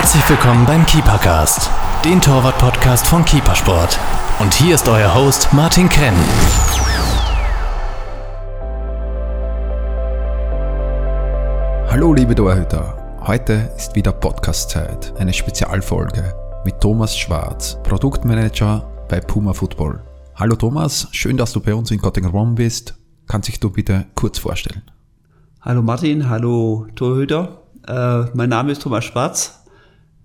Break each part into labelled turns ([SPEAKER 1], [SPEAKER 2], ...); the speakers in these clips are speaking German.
[SPEAKER 1] Herzlich willkommen beim Keepercast, den Torwart-Podcast von Keepersport. Und hier ist euer Host Martin Krenn.
[SPEAKER 2] Hallo liebe Torhüter, heute ist wieder Podcast-Zeit, eine Spezialfolge mit Thomas Schwarz, Produktmanager bei Puma Football. Hallo Thomas, schön, dass du bei uns in Göttingen bist. Kannst dich du bitte kurz vorstellen?
[SPEAKER 3] Hallo Martin, hallo Torhüter. Äh, mein Name ist Thomas Schwarz.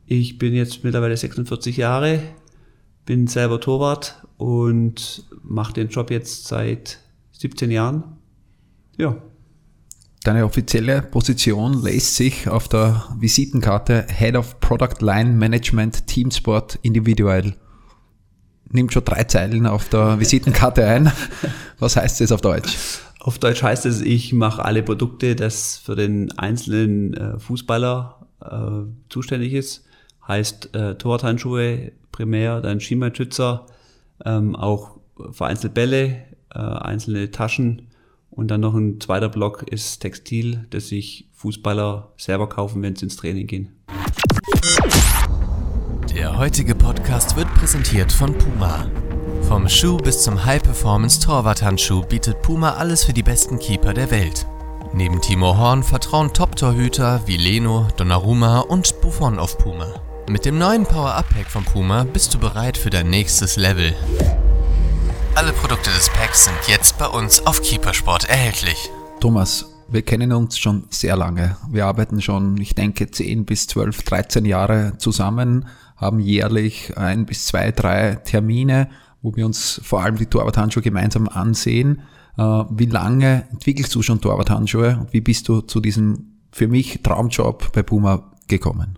[SPEAKER 3] Ich bin jetzt mittlerweile 46 Jahre, bin selber Torwart und mache den Job jetzt seit 17 Jahren. Ja.
[SPEAKER 2] Deine offizielle Position lässt sich auf der Visitenkarte Head of Product Line Management Team Sport individuell. Nimmt schon drei Zeilen auf der Visitenkarte ein. Was heißt das auf Deutsch?
[SPEAKER 3] Auf Deutsch heißt es, ich mache alle Produkte, das für den einzelnen äh, Fußballer äh, zuständig ist. Heißt äh, Torwarthandschuhe primär, dann Schienbeinschützer, ähm, auch vereinzelt Bälle, äh, einzelne Taschen und dann noch ein zweiter Block ist Textil, das sich Fußballer selber kaufen, wenn sie ins Training gehen.
[SPEAKER 1] Der heutige Podcast wird präsentiert von Puma. Vom Schuh bis zum High-Performance Torwarthandschuh bietet Puma alles für die besten Keeper der Welt. Neben Timo Horn vertrauen Top-Torhüter wie Leno, Donnarumma und Buffon auf Puma. Mit dem neuen Power-Up-Pack von Puma bist du bereit für dein nächstes Level. Alle Produkte des Packs sind jetzt bei uns auf Keepersport erhältlich.
[SPEAKER 2] Thomas, wir kennen uns schon sehr lange. Wir arbeiten schon, ich denke, 10 bis 12, 13 Jahre zusammen, haben jährlich ein bis zwei, drei Termine, wo wir uns vor allem die Torwarthandschuhe gemeinsam ansehen. Äh, wie lange entwickelst du schon Torwarthandschuhe und wie bist du zu diesem für mich Traumjob bei Puma gekommen?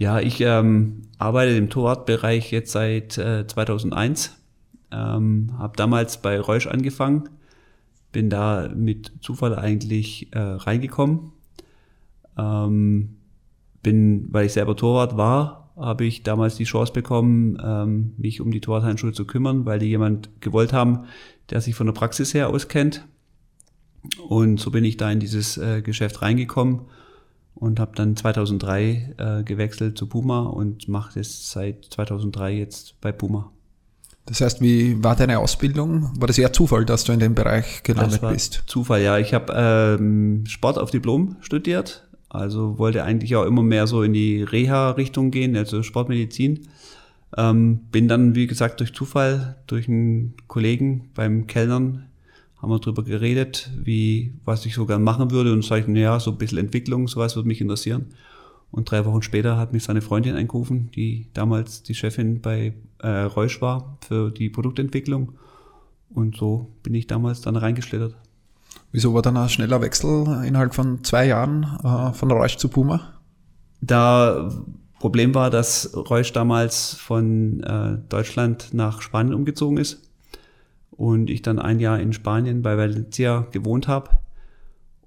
[SPEAKER 3] Ja, ich ähm, arbeite im Torwartbereich jetzt seit äh, 2001 ähm, habe damals bei Reusch angefangen, bin da mit Zufall eigentlich äh, reingekommen. Ähm, bin, weil ich selber Torwart war, habe ich damals die Chance bekommen, ähm, mich um die Torwarthandschuhe zu kümmern, weil die jemand gewollt haben, der sich von der Praxis her auskennt. Und so bin ich da in dieses äh, Geschäft reingekommen und habe dann 2003 äh, gewechselt zu Puma und mache das seit 2003 jetzt bei Puma.
[SPEAKER 2] Das heißt, wie war deine Ausbildung? War das eher Zufall, dass du in dem Bereich gelandet bist?
[SPEAKER 3] Zufall, ja. Ich habe ähm, Sport auf Diplom studiert, also wollte eigentlich auch immer mehr so in die Reha-Richtung gehen, also Sportmedizin. Ähm, bin dann, wie gesagt, durch Zufall, durch einen Kollegen beim Kellnern, haben wir drüber geredet, wie, was ich so gern machen würde und sage ich, naja, so ein bisschen Entwicklung, sowas würde mich interessieren. Und drei Wochen später hat mich seine Freundin angerufen, die damals die Chefin bei äh, Reusch war für die Produktentwicklung. Und so bin ich damals dann reingeschlittert.
[SPEAKER 2] Wieso war dann ein schneller Wechsel innerhalb von zwei Jahren äh, von Reusch zu Puma?
[SPEAKER 3] Da Problem war, dass Reusch damals von äh, Deutschland nach Spanien umgezogen ist und ich dann ein Jahr in Spanien bei Valencia gewohnt habe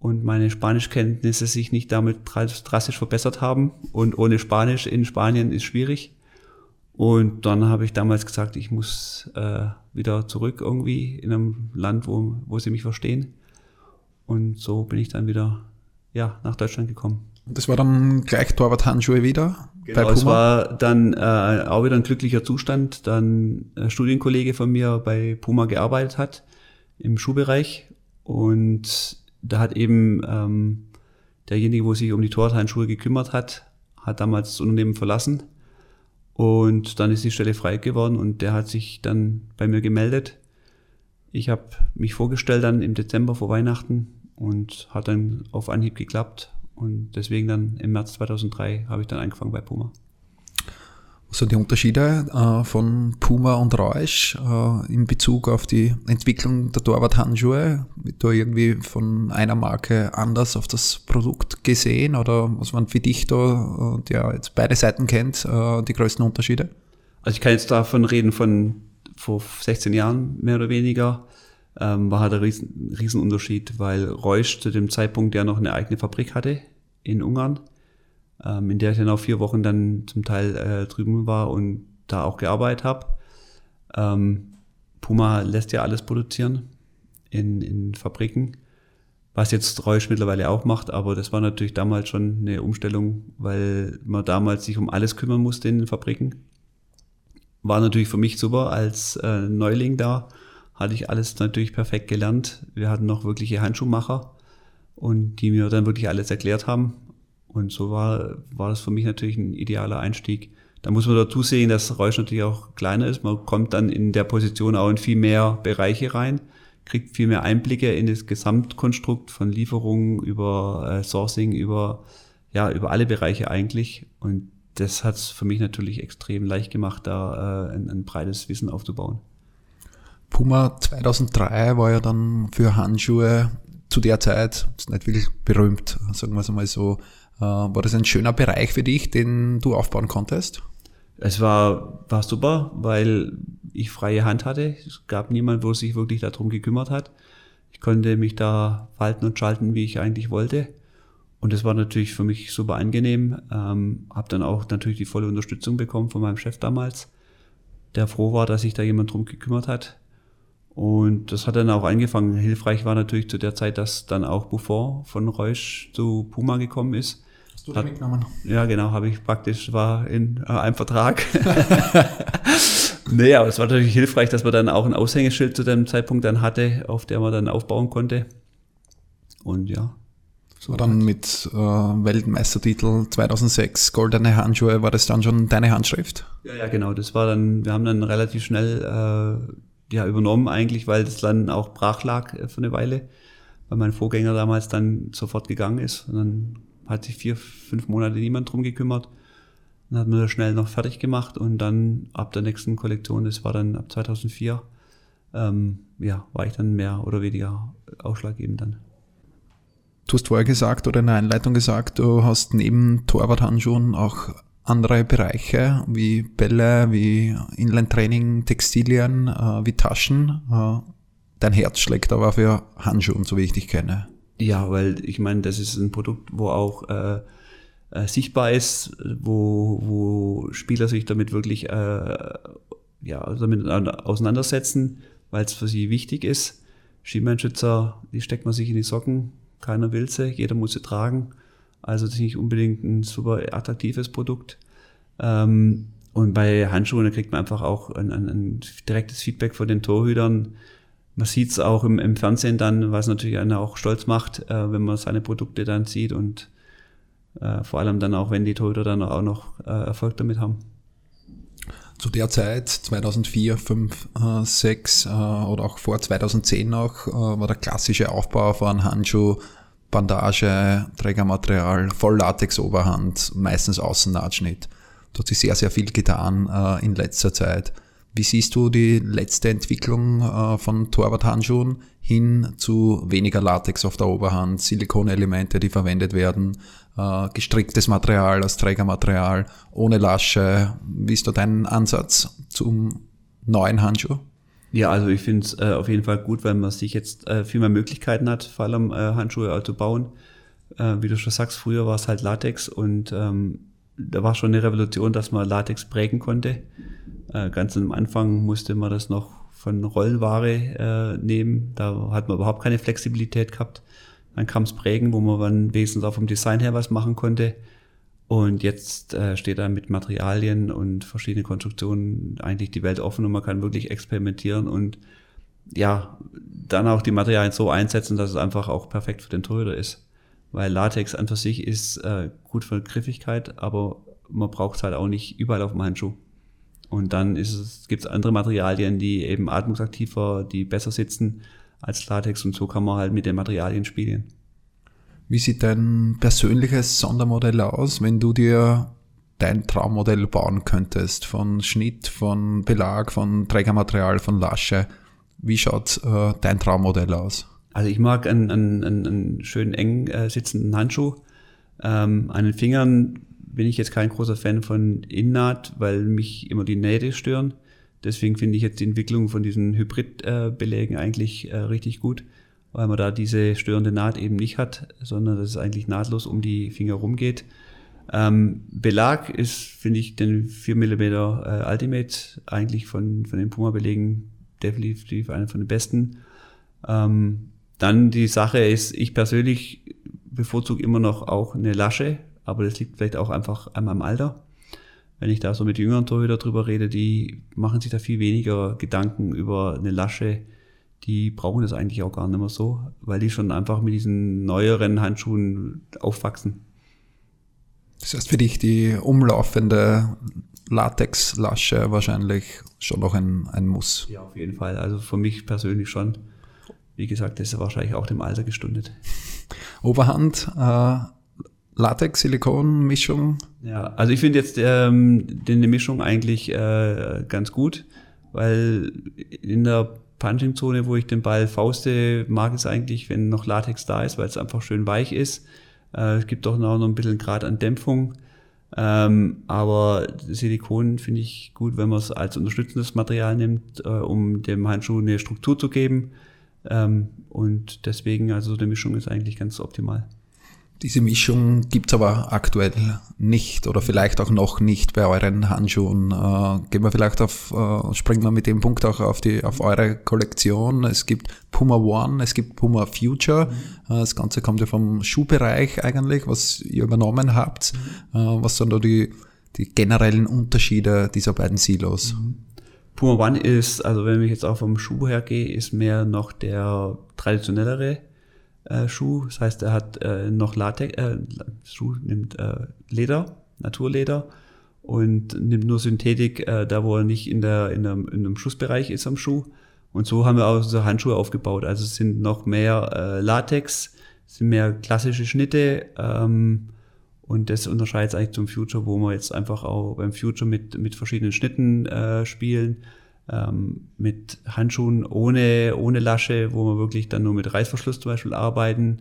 [SPEAKER 3] und meine Spanischkenntnisse sich nicht damit drastisch verbessert haben. Und ohne Spanisch in Spanien ist schwierig. Und dann habe ich damals gesagt, ich muss äh, wieder zurück irgendwie in einem Land, wo, wo sie mich verstehen. Und so bin ich dann wieder ja, nach Deutschland gekommen.
[SPEAKER 2] Das war dann gleich Torwart-Handschuhe wieder?
[SPEAKER 3] Genau, es war dann äh, auch wieder ein glücklicher Zustand. Dann ein Studienkollege von mir bei Puma gearbeitet hat im Schuhbereich und da hat eben ähm, derjenige, wo sich um die Torwarthandschuhe gekümmert hat, hat damals das Unternehmen verlassen und dann ist die Stelle frei geworden und der hat sich dann bei mir gemeldet. Ich habe mich vorgestellt dann im Dezember vor Weihnachten und hat dann auf Anhieb geklappt und deswegen dann im März 2003 habe ich dann angefangen bei Puma.
[SPEAKER 2] Was sind die Unterschiede äh, von Puma und Reusch äh, in Bezug auf die Entwicklung der Torwart-Handschuhe? Wird da irgendwie von einer Marke anders auf das Produkt gesehen oder was waren für dich da, äh, der jetzt beide Seiten kennt, äh, die größten Unterschiede?
[SPEAKER 3] Also ich kann jetzt davon reden von vor 16 Jahren mehr oder weniger. Ähm, war halt ein riesen, Riesenunterschied, weil Reusch zu dem Zeitpunkt ja noch eine eigene Fabrik hatte in Ungarn ähm, in der ich dann auch vier Wochen dann zum Teil äh, drüben war und da auch gearbeitet habe. Ähm, Puma lässt ja alles produzieren in, in Fabriken. was jetzt Reusch mittlerweile auch macht, aber das war natürlich damals schon eine Umstellung, weil man damals sich um alles kümmern musste in den Fabriken. War natürlich für mich super als äh, Neuling da, hatte ich alles natürlich perfekt gelernt. Wir hatten noch wirkliche Handschuhmacher und die mir dann wirklich alles erklärt haben. Und so war, war das für mich natürlich ein idealer Einstieg. Da muss man dazu sehen, dass Reusch natürlich auch kleiner ist. Man kommt dann in der Position auch in viel mehr Bereiche rein kriegt viel mehr Einblicke in das Gesamtkonstrukt von Lieferungen über äh, Sourcing, über, ja, über alle Bereiche eigentlich. Und das hat es für mich natürlich extrem leicht gemacht, da äh, ein, ein breites Wissen aufzubauen.
[SPEAKER 2] Puma 2003 war ja dann für Handschuhe zu der Zeit, ist nicht wirklich berühmt, sagen wir es mal so. Äh, war das ein schöner Bereich für dich, den du aufbauen konntest?
[SPEAKER 3] Es war, war super, weil ich freie Hand hatte. Es gab niemand, wo sich wirklich darum gekümmert hat. Ich konnte mich da falten und schalten, wie ich eigentlich wollte. Und das war natürlich für mich super angenehm. Ähm, habe dann auch natürlich die volle Unterstützung bekommen von meinem Chef damals, der froh war, dass sich da jemand drum gekümmert hat. Und das hat dann auch angefangen. Hilfreich war natürlich zu der Zeit, dass dann auch Buffon von Reusch zu Puma gekommen ist.
[SPEAKER 2] Hast du da mitgenommen?
[SPEAKER 3] Ja, genau, habe ich praktisch, war in äh, einem Vertrag. Nee, aber es war natürlich hilfreich, dass man dann auch ein Aushängeschild zu dem Zeitpunkt dann hatte, auf der man dann aufbauen konnte. Und ja.
[SPEAKER 2] So dann mit äh, Weltmeistertitel 2006, goldene Handschuhe, war das dann schon deine Handschrift?
[SPEAKER 3] Ja, ja, genau. Das war dann, wir haben dann relativ schnell äh, ja, übernommen eigentlich, weil das dann auch brach lag äh, für eine Weile, weil mein Vorgänger damals dann sofort gegangen ist. Und dann hat sich vier, fünf Monate niemand drum gekümmert. Dann hat man das schnell noch fertig gemacht und dann ab der nächsten Kollektion, das war dann ab 2004, ähm, ja, war ich dann mehr oder weniger ausschlaggebend dann.
[SPEAKER 2] Du hast vorher gesagt oder in der Einleitung gesagt, du hast neben Torwarthandschuhen auch andere Bereiche wie Bälle, wie Inline-Training, Textilien, äh, wie Taschen. Äh, dein Herz schlägt aber für Handschuhen, so wie ich dich kenne.
[SPEAKER 3] Ja, weil ich meine, das ist ein Produkt, wo auch äh, äh, sichtbar ist, wo, wo Spieler sich damit wirklich äh, ja, damit auseinandersetzen, weil es für sie wichtig ist. Schienbeinschützer, die steckt man sich in die Socken, keiner will sie, jeder muss sie tragen. Also das ist nicht unbedingt ein super attraktives Produkt. Ähm, und bei Handschuhen kriegt man einfach auch ein, ein, ein direktes Feedback von den Torhütern. Man sieht es auch im, im, Fernsehen dann, was natürlich einen auch stolz macht, äh, wenn man seine Produkte dann sieht und äh, vor allem dann auch, wenn die Torhüter dann auch noch äh, Erfolg damit haben.
[SPEAKER 2] Zu der Zeit, 2004, 5, äh, 6 äh, oder auch vor 2010 noch, äh, war der klassische Aufbau von Handschuh, Bandage, Trägermaterial, Volllatex-Oberhand, meistens Außennahschnitt. Da hat sich sehr, sehr viel getan äh, in letzter Zeit. Wie siehst du die letzte Entwicklung äh, von Torwarthandschuhen hin zu weniger Latex auf der Oberhand, Silikonelemente, die verwendet werden, äh, gestricktes Material als Trägermaterial, ohne Lasche? Wie ist da dein Ansatz zum neuen Handschuh?
[SPEAKER 3] Ja, also ich finde es äh, auf jeden Fall gut, weil man sich jetzt äh, viel mehr Möglichkeiten hat, vor allem äh, Handschuhe zu bauen. Äh, wie du schon sagst, früher war es halt Latex und ähm, da war schon eine Revolution, dass man Latex prägen konnte. Äh, ganz am Anfang musste man das noch von Rollenware äh, nehmen. Da hat man überhaupt keine Flexibilität gehabt. Dann kam es Prägen, wo man dann wenigstens auch vom Design her was machen konnte. Und jetzt äh, steht da mit Materialien und verschiedenen Konstruktionen eigentlich die Welt offen und man kann wirklich experimentieren und ja, dann auch die Materialien so einsetzen, dass es einfach auch perfekt für den Torhüter ist. Weil Latex an für sich ist äh, gut für Griffigkeit, aber man braucht es halt auch nicht überall auf dem Handschuh. Und dann ist es, gibt es andere Materialien, die eben atmungsaktiver, die besser sitzen als Latex und so kann man halt mit den Materialien spielen.
[SPEAKER 2] Wie sieht dein persönliches Sondermodell aus, wenn du dir dein Traummodell bauen könntest? Von Schnitt, von Belag, von Trägermaterial, von Lasche. Wie schaut äh, dein Traummodell aus?
[SPEAKER 3] Also ich mag einen, einen, einen schön eng äh, sitzenden Handschuh. Ähm, an den Fingern bin ich jetzt kein großer Fan von Innennaht, weil mich immer die Nähte stören. Deswegen finde ich jetzt die Entwicklung von diesen Hybridbelägen eigentlich äh, richtig gut, weil man da diese störende Naht eben nicht hat, sondern dass es eigentlich nahtlos um die Finger rumgeht. Ähm, Belag ist, finde ich, den 4 mm äh, Ultimate eigentlich von, von den Puma-Belegen definitiv einer von den besten. Ähm, dann die Sache ist, ich persönlich bevorzuge immer noch auch eine Lasche, aber das liegt vielleicht auch einfach an meinem Alter. Wenn ich da so mit jüngeren Torhüter drüber rede, die machen sich da viel weniger Gedanken über eine Lasche. Die brauchen das eigentlich auch gar nicht mehr so, weil die schon einfach mit diesen neueren Handschuhen aufwachsen.
[SPEAKER 2] Das heißt für dich die umlaufende Latexlasche wahrscheinlich schon noch ein, ein Muss.
[SPEAKER 3] Ja, auf jeden Fall. Also für mich persönlich schon. Wie gesagt, das ist wahrscheinlich auch dem Alter gestundet.
[SPEAKER 2] Oberhand, äh, Latex-Silikon-Mischung?
[SPEAKER 3] Ja, also ich finde jetzt ähm, die Mischung eigentlich äh, ganz gut, weil in der Punching-Zone, wo ich den Ball fauste, mag es eigentlich, wenn noch Latex da ist, weil es einfach schön weich ist. Äh, es gibt auch noch ein bisschen Grad an Dämpfung. Ähm, aber Silikon finde ich gut, wenn man es als unterstützendes Material nimmt, äh, um dem Handschuh eine Struktur zu geben. Ähm, und deswegen, also die Mischung ist eigentlich ganz optimal.
[SPEAKER 2] Diese Mischung gibt's aber aktuell nicht oder vielleicht auch noch nicht bei euren Handschuhen. Äh, gehen wir vielleicht auf, äh, springen wir mit dem Punkt auch auf die, auf eure Kollektion. Es gibt Puma One, es gibt Puma Future. Mhm. Äh, das Ganze kommt ja vom Schuhbereich eigentlich, was ihr übernommen habt. Mhm. Was sind da die, die generellen Unterschiede dieser beiden Silos? Mhm.
[SPEAKER 3] Puma One ist, also wenn ich jetzt auch vom Schuh hergehe, ist mehr noch der traditionellere äh, Schuh. Das heißt, er hat äh, noch Latex, äh, Schuh nimmt äh, Leder, Naturleder und nimmt nur Synthetik, äh, da wo er nicht in, der, in, einem, in einem Schussbereich ist am Schuh. Und so haben wir auch unsere Handschuhe aufgebaut. Also es sind noch mehr Latex, sind mehr klassische Schnitte ähm, und das unterscheidet es eigentlich zum Future, wo wir jetzt einfach auch beim Future mit, mit verschiedenen Schnitten spielen ähm, mit Handschuhen ohne, ohne Lasche, wo wir wirklich dann nur mit Reißverschluss zum Beispiel arbeiten,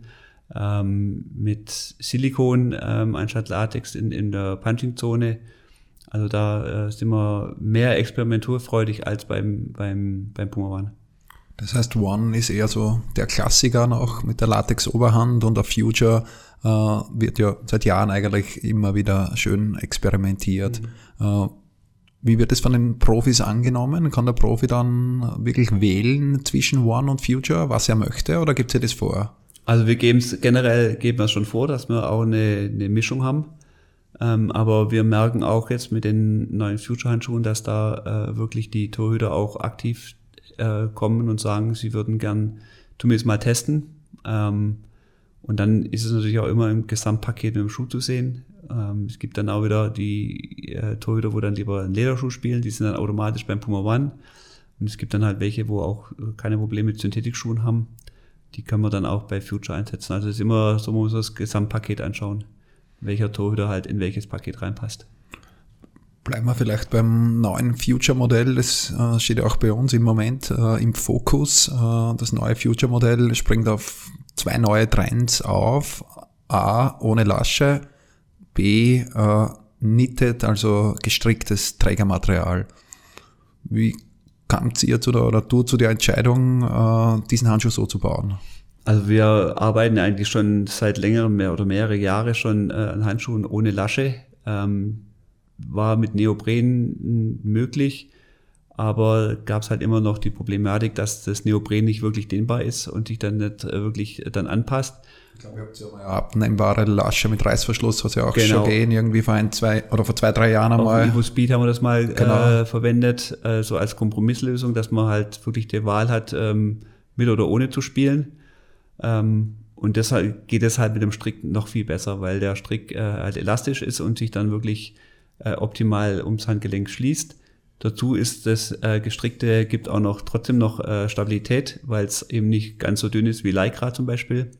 [SPEAKER 3] ähm, mit Silikon ähm, anstatt Latex in, in der Punching-Zone. Also da äh, sind wir mehr experimenturfreudig als beim, beim, beim Puma One.
[SPEAKER 2] Das heißt, One ist eher so der Klassiker noch mit der Latex-Oberhand und der Future äh, wird ja seit Jahren eigentlich immer wieder schön experimentiert. Mhm. Äh, wie wird es von den Profis angenommen? Kann der Profi dann wirklich wählen zwischen One und Future, was er möchte, oder gibt es das vor?
[SPEAKER 3] Also wir geben es generell geben wir schon vor, dass wir auch eine, eine Mischung haben. Ähm, aber wir merken auch jetzt mit den neuen Future-Handschuhen, dass da äh, wirklich die Torhüter auch aktiv äh, kommen und sagen, sie würden gern zumindest mal testen. Ähm, und dann ist es natürlich auch immer im Gesamtpaket mit dem Schuh zu sehen. Ähm, es gibt dann auch wieder die äh, Torhüter, wo dann lieber einen Lederschuh spielen, die sind dann automatisch beim Puma One. Und es gibt dann halt welche, wo auch äh, keine Probleme mit Synthetikschuhen haben. Die können wir dann auch bei Future einsetzen. Also es ist immer so, man muss das Gesamtpaket anschauen, welcher Torhüter halt in welches Paket reinpasst.
[SPEAKER 2] Bleiben wir vielleicht beim neuen Future-Modell. Das äh, steht auch bei uns im Moment äh, im Fokus. Äh, das neue Future-Modell springt auf zwei neue Trends auf. A, ohne Lasche B, äh, knitted, also gestricktes Trägermaterial. Wie kamt ihr zu der, oder du zu der Entscheidung, äh, diesen Handschuh so zu bauen?
[SPEAKER 3] Also wir arbeiten eigentlich schon seit längerem mehr oder mehrere Jahre schon äh, an Handschuhen ohne Lasche. Ähm, war mit Neopren möglich, aber gab es halt immer noch die Problematik, dass das Neopren nicht wirklich dehnbar ist und sich dann nicht äh, wirklich dann anpasst.
[SPEAKER 2] Ich glaube, ihr habt ja mal abnehmbare Lasche mit Reißverschluss, was ja auch genau. schon gehen, irgendwie vor ein, zwei oder vor zwei, drei Jahren einmal.
[SPEAKER 3] Auf Speed haben wir das mal genau. äh, verwendet, äh, so als Kompromisslösung, dass man halt wirklich die Wahl hat, ähm, mit oder ohne zu spielen. Ähm, und deshalb geht es halt mit dem Strick noch viel besser, weil der Strick äh, halt elastisch ist und sich dann wirklich äh, optimal ums Handgelenk schließt. Dazu ist das äh, Gestrickte gibt auch noch trotzdem noch äh, Stabilität, weil es eben nicht ganz so dünn ist wie Lycra zum Beispiel.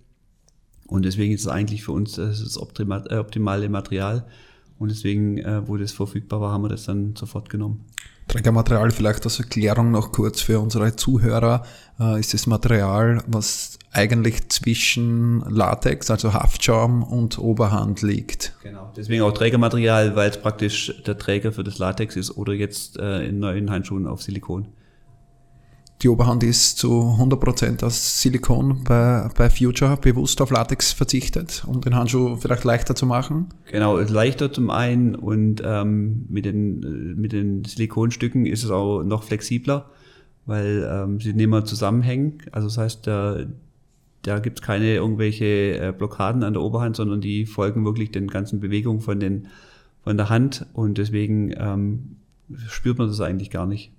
[SPEAKER 3] Und deswegen ist es eigentlich für uns das, das äh, optimale Material. Und deswegen, äh, wo das verfügbar war, haben wir das dann sofort genommen.
[SPEAKER 2] Trägermaterial vielleicht als Erklärung noch kurz für unsere Zuhörer, äh, ist das Material, was eigentlich zwischen Latex, also Haftschaum und Oberhand liegt.
[SPEAKER 3] Genau, deswegen auch Trägermaterial, weil es praktisch der Träger für das Latex ist oder jetzt äh, in neuen Handschuhen auf Silikon.
[SPEAKER 2] Die Oberhand ist zu 100% aus Silikon bei, bei Future bewusst auf Latex verzichtet, um den Handschuh vielleicht leichter zu machen.
[SPEAKER 3] Genau, leichter zum einen und ähm, mit, den, mit den Silikonstücken ist es auch noch flexibler, weil ähm, sie nicht mehr zusammenhängen. Also das heißt, der, da gibt es keine irgendwelche äh, Blockaden an der Oberhand, sondern die folgen wirklich den ganzen Bewegungen von, den, von der Hand und deswegen ähm, spürt man das eigentlich gar nicht.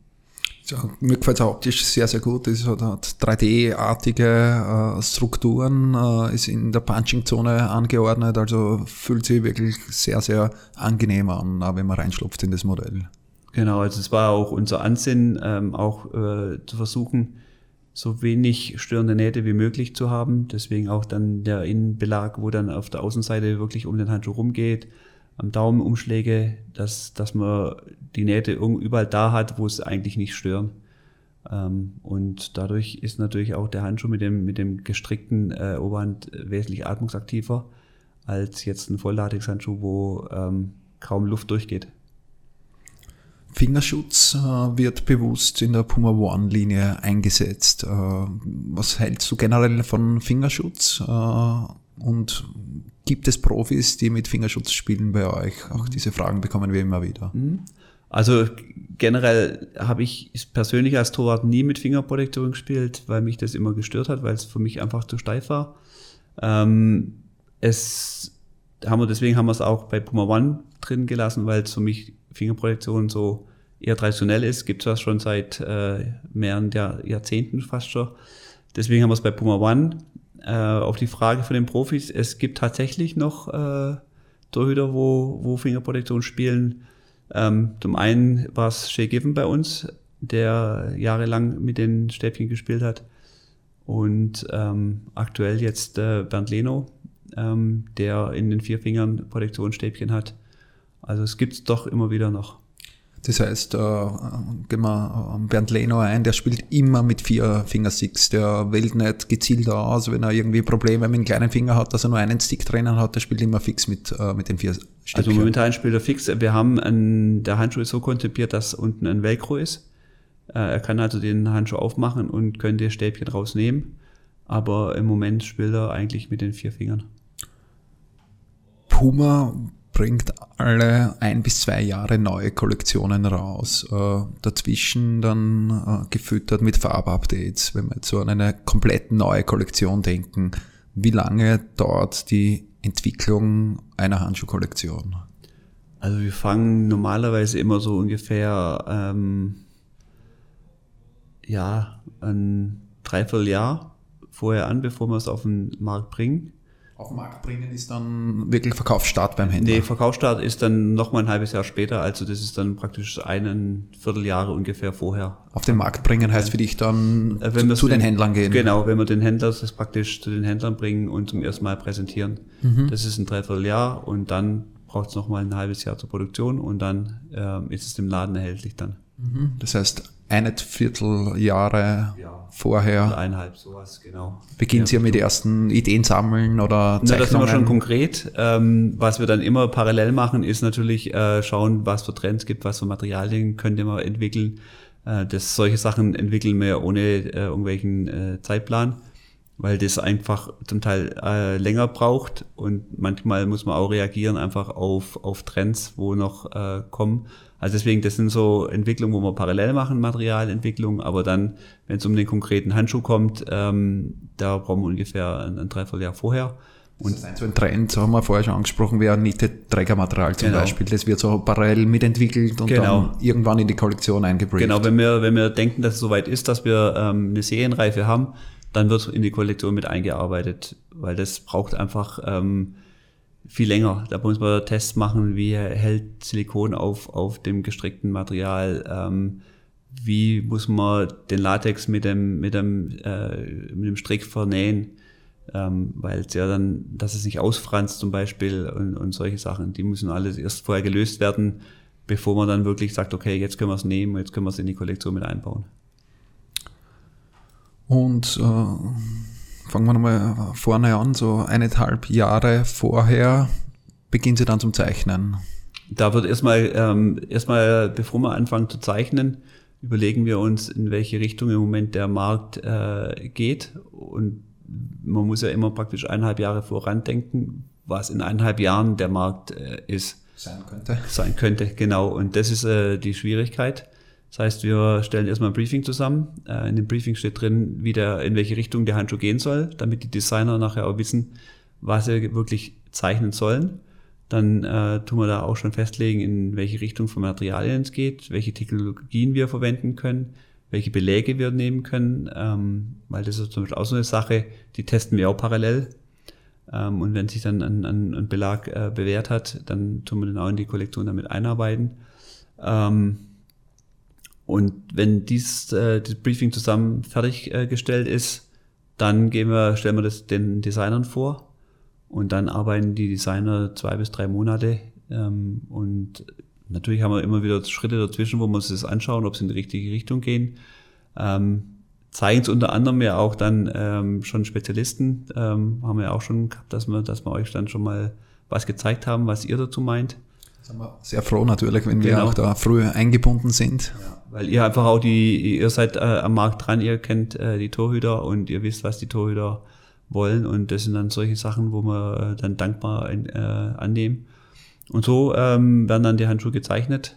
[SPEAKER 2] Ja, mir gefällt es optisch sehr, sehr gut. Es hat, hat 3D-artige äh, Strukturen, äh, ist in der Punching-Zone angeordnet, also fühlt sich wirklich sehr, sehr angenehm an, wenn man reinschlupft in das Modell.
[SPEAKER 3] Genau, also es war auch unser Ansinn, ähm, auch äh, zu versuchen, so wenig störende Nähte wie möglich zu haben. Deswegen auch dann der Innenbelag, wo dann auf der Außenseite wirklich um den Handschuh rumgeht, am Daumenumschläge, dass, dass man die Nähte überall da hat, wo es eigentlich nicht stören. Ähm, und dadurch ist natürlich auch der Handschuh mit dem, mit dem gestrickten äh, Oberhand wesentlich atmungsaktiver als jetzt ein Volllatex-Handschuh, wo ähm, kaum Luft durchgeht.
[SPEAKER 2] Fingerschutz äh, wird bewusst in der Puma One-Linie eingesetzt. Äh, was hältst du generell von Fingerschutz? Äh, und gibt es Profis, die mit Fingerschutz spielen bei euch? Auch diese Fragen bekommen wir immer wieder. Mhm.
[SPEAKER 3] Also generell habe ich persönlich als Torwart nie mit Fingerprotektoren gespielt, weil mich das immer gestört hat, weil es für mich einfach zu steif war. Ähm, es haben wir, deswegen haben wir es auch bei Puma One drin gelassen, weil es für mich Fingerprojektion so eher traditionell ist, gibt es das schon seit äh, mehreren Jahr, Jahrzehnten fast schon. Deswegen haben wir es bei Puma One. Äh, auf die Frage von den Profis, es gibt tatsächlich noch äh, Torhüter, wo, wo Fingerprotektion spielen. Ähm, zum einen war es Shay Given bei uns, der jahrelang mit den Stäbchen gespielt hat. Und ähm, aktuell jetzt äh, Bernd Leno, ähm, der in den vier Fingern Protektionsstäbchen hat. Also es gibt es doch immer wieder noch.
[SPEAKER 2] Das heißt, äh, gehen wir äh, Bernd Leno ein, der spielt immer mit vier Fingersticks. Der wählt nicht gezielt aus, wenn er irgendwie Probleme mit dem kleinen Finger hat, dass er nur einen Stick drinnen hat, der spielt immer fix mit, äh, mit den vier
[SPEAKER 3] Stückchen. Also momentan spielt er fix. Wir haben einen, der Handschuh ist so konzipiert, dass unten ein Velcro ist. Äh, er kann also den Handschuh aufmachen und könnte Stäbchen rausnehmen. Aber im Moment spielt er eigentlich mit den vier Fingern.
[SPEAKER 2] Puma bringt alle ein bis zwei Jahre neue Kollektionen raus. Äh, dazwischen dann äh, gefüttert mit Farbupdates. Wenn wir jetzt so an eine komplett neue Kollektion denken, wie lange dauert die Entwicklung einer Handschuhkollektion?
[SPEAKER 3] Also wir fangen normalerweise immer so ungefähr ähm, ja ein Dreivierteljahr vorher an, bevor wir es auf den Markt bringen
[SPEAKER 2] auf den Markt bringen ist dann wirklich Verkaufsstart beim Händler?
[SPEAKER 3] Nee, Verkaufsstart ist dann noch mal ein halbes Jahr später, also das ist dann praktisch einen Vierteljahre ungefähr vorher.
[SPEAKER 2] Auf den Markt bringen heißt für dich dann äh, wenn zu, zu den, den, Händlern gehen?
[SPEAKER 3] Genau, wenn wir den Händler das praktisch zu den Händlern bringen und zum ersten Mal präsentieren. Mhm. Das ist ein Dreivierteljahr und dann braucht es noch mal ein halbes Jahr zur Produktion und dann äh, ist es im Laden erhältlich dann.
[SPEAKER 2] Mhm. Das heißt, eine Vierteljahre ja, vorher.
[SPEAKER 3] Eineinhalb, sowas, genau.
[SPEAKER 2] Beginnt ja, ihr mit ersten Ideen sammeln oder
[SPEAKER 3] Zeichnungen? Na, das sind wir schon konkret. Ähm, was wir dann immer parallel machen, ist natürlich äh, schauen, was für Trends gibt, was für Materialien könnte man entwickeln. Äh, das, solche Sachen entwickeln wir ohne äh, irgendwelchen äh, Zeitplan, weil das einfach zum Teil äh, länger braucht und manchmal muss man auch reagieren einfach auf, auf Trends, wo noch äh, kommen. Also deswegen, das sind so Entwicklungen, wo wir parallel machen, Materialentwicklung, aber dann, wenn es um den konkreten Handschuh kommt, ähm, da brauchen wir ungefähr ein, ein Dreivierteljahr vorher.
[SPEAKER 2] Und das ist so ein Trend, haben wir vorher schon angesprochen, wäre Niete-Trägermaterial zum genau. Beispiel. Das wird so parallel mitentwickelt und genau. dann irgendwann in die Kollektion eingebracht.
[SPEAKER 3] Genau, wenn wir, wenn wir denken, dass es soweit ist, dass wir ähm, eine Serienreife haben, dann wird in die Kollektion mit eingearbeitet, weil das braucht einfach ähm, viel länger. Da muss man Tests machen, wie hält Silikon auf, auf dem gestrickten Material, ähm, wie muss man den Latex mit dem, mit dem, äh, mit dem Strick vernähen, ähm, weil es ja dann, dass es nicht ausfranst zum Beispiel und, und solche Sachen, die müssen alles erst vorher gelöst werden, bevor man dann wirklich sagt, okay, jetzt können wir es nehmen, jetzt können wir es in die Kollektion mit einbauen.
[SPEAKER 2] Und äh fangen wir nochmal vorne an, so eineinhalb Jahre vorher beginnen Sie dann zum Zeichnen.
[SPEAKER 3] Da wird erstmal, ähm, erstmal, bevor wir anfangen zu zeichnen, überlegen wir uns, in welche Richtung im Moment der Markt äh, geht. Und man muss ja immer praktisch eineinhalb Jahre vorandenken, was in eineinhalb Jahren der Markt äh, ist.
[SPEAKER 2] Sein könnte.
[SPEAKER 3] Sein könnte, genau. Und das ist äh, die Schwierigkeit. Das heißt, wir stellen erstmal ein Briefing zusammen. Äh, in dem Briefing steht drin, wie der, in welche Richtung der Handschuh gehen soll, damit die Designer nachher auch wissen, was sie wirklich zeichnen sollen. Dann äh, tun wir da auch schon festlegen, in welche Richtung von Materialien es geht, welche Technologien wir verwenden können, welche Beläge wir nehmen können, ähm, weil das ist zum Beispiel auch so eine Sache, die testen wir auch parallel. Ähm, und wenn sich dann ein, ein, ein Belag äh, bewährt hat, dann tun wir den auch in die Kollektion damit einarbeiten. Ähm, und wenn dies, äh, das Briefing zusammen fertiggestellt ist, dann gehen wir, stellen wir das den Designern vor und dann arbeiten die Designer zwei bis drei Monate. Ähm, und natürlich haben wir immer wieder Schritte dazwischen, wo wir uns das anschauen, ob sie in die richtige Richtung gehen. Ähm, zeigen es unter anderem ja auch dann ähm, schon Spezialisten, ähm, haben wir ja auch schon gehabt, dass wir, dass wir euch dann schon mal was gezeigt haben, was ihr dazu meint.
[SPEAKER 2] Sind wir sehr froh natürlich, wenn genau. wir auch da früh eingebunden sind.
[SPEAKER 3] Ja, weil ihr einfach auch die, ihr seid äh, am Markt dran, ihr kennt äh, die Torhüter und ihr wisst, was die Torhüter wollen und das sind dann solche Sachen, wo wir äh, dann dankbar äh, annehmen. Und so ähm, werden dann die Handschuhe gezeichnet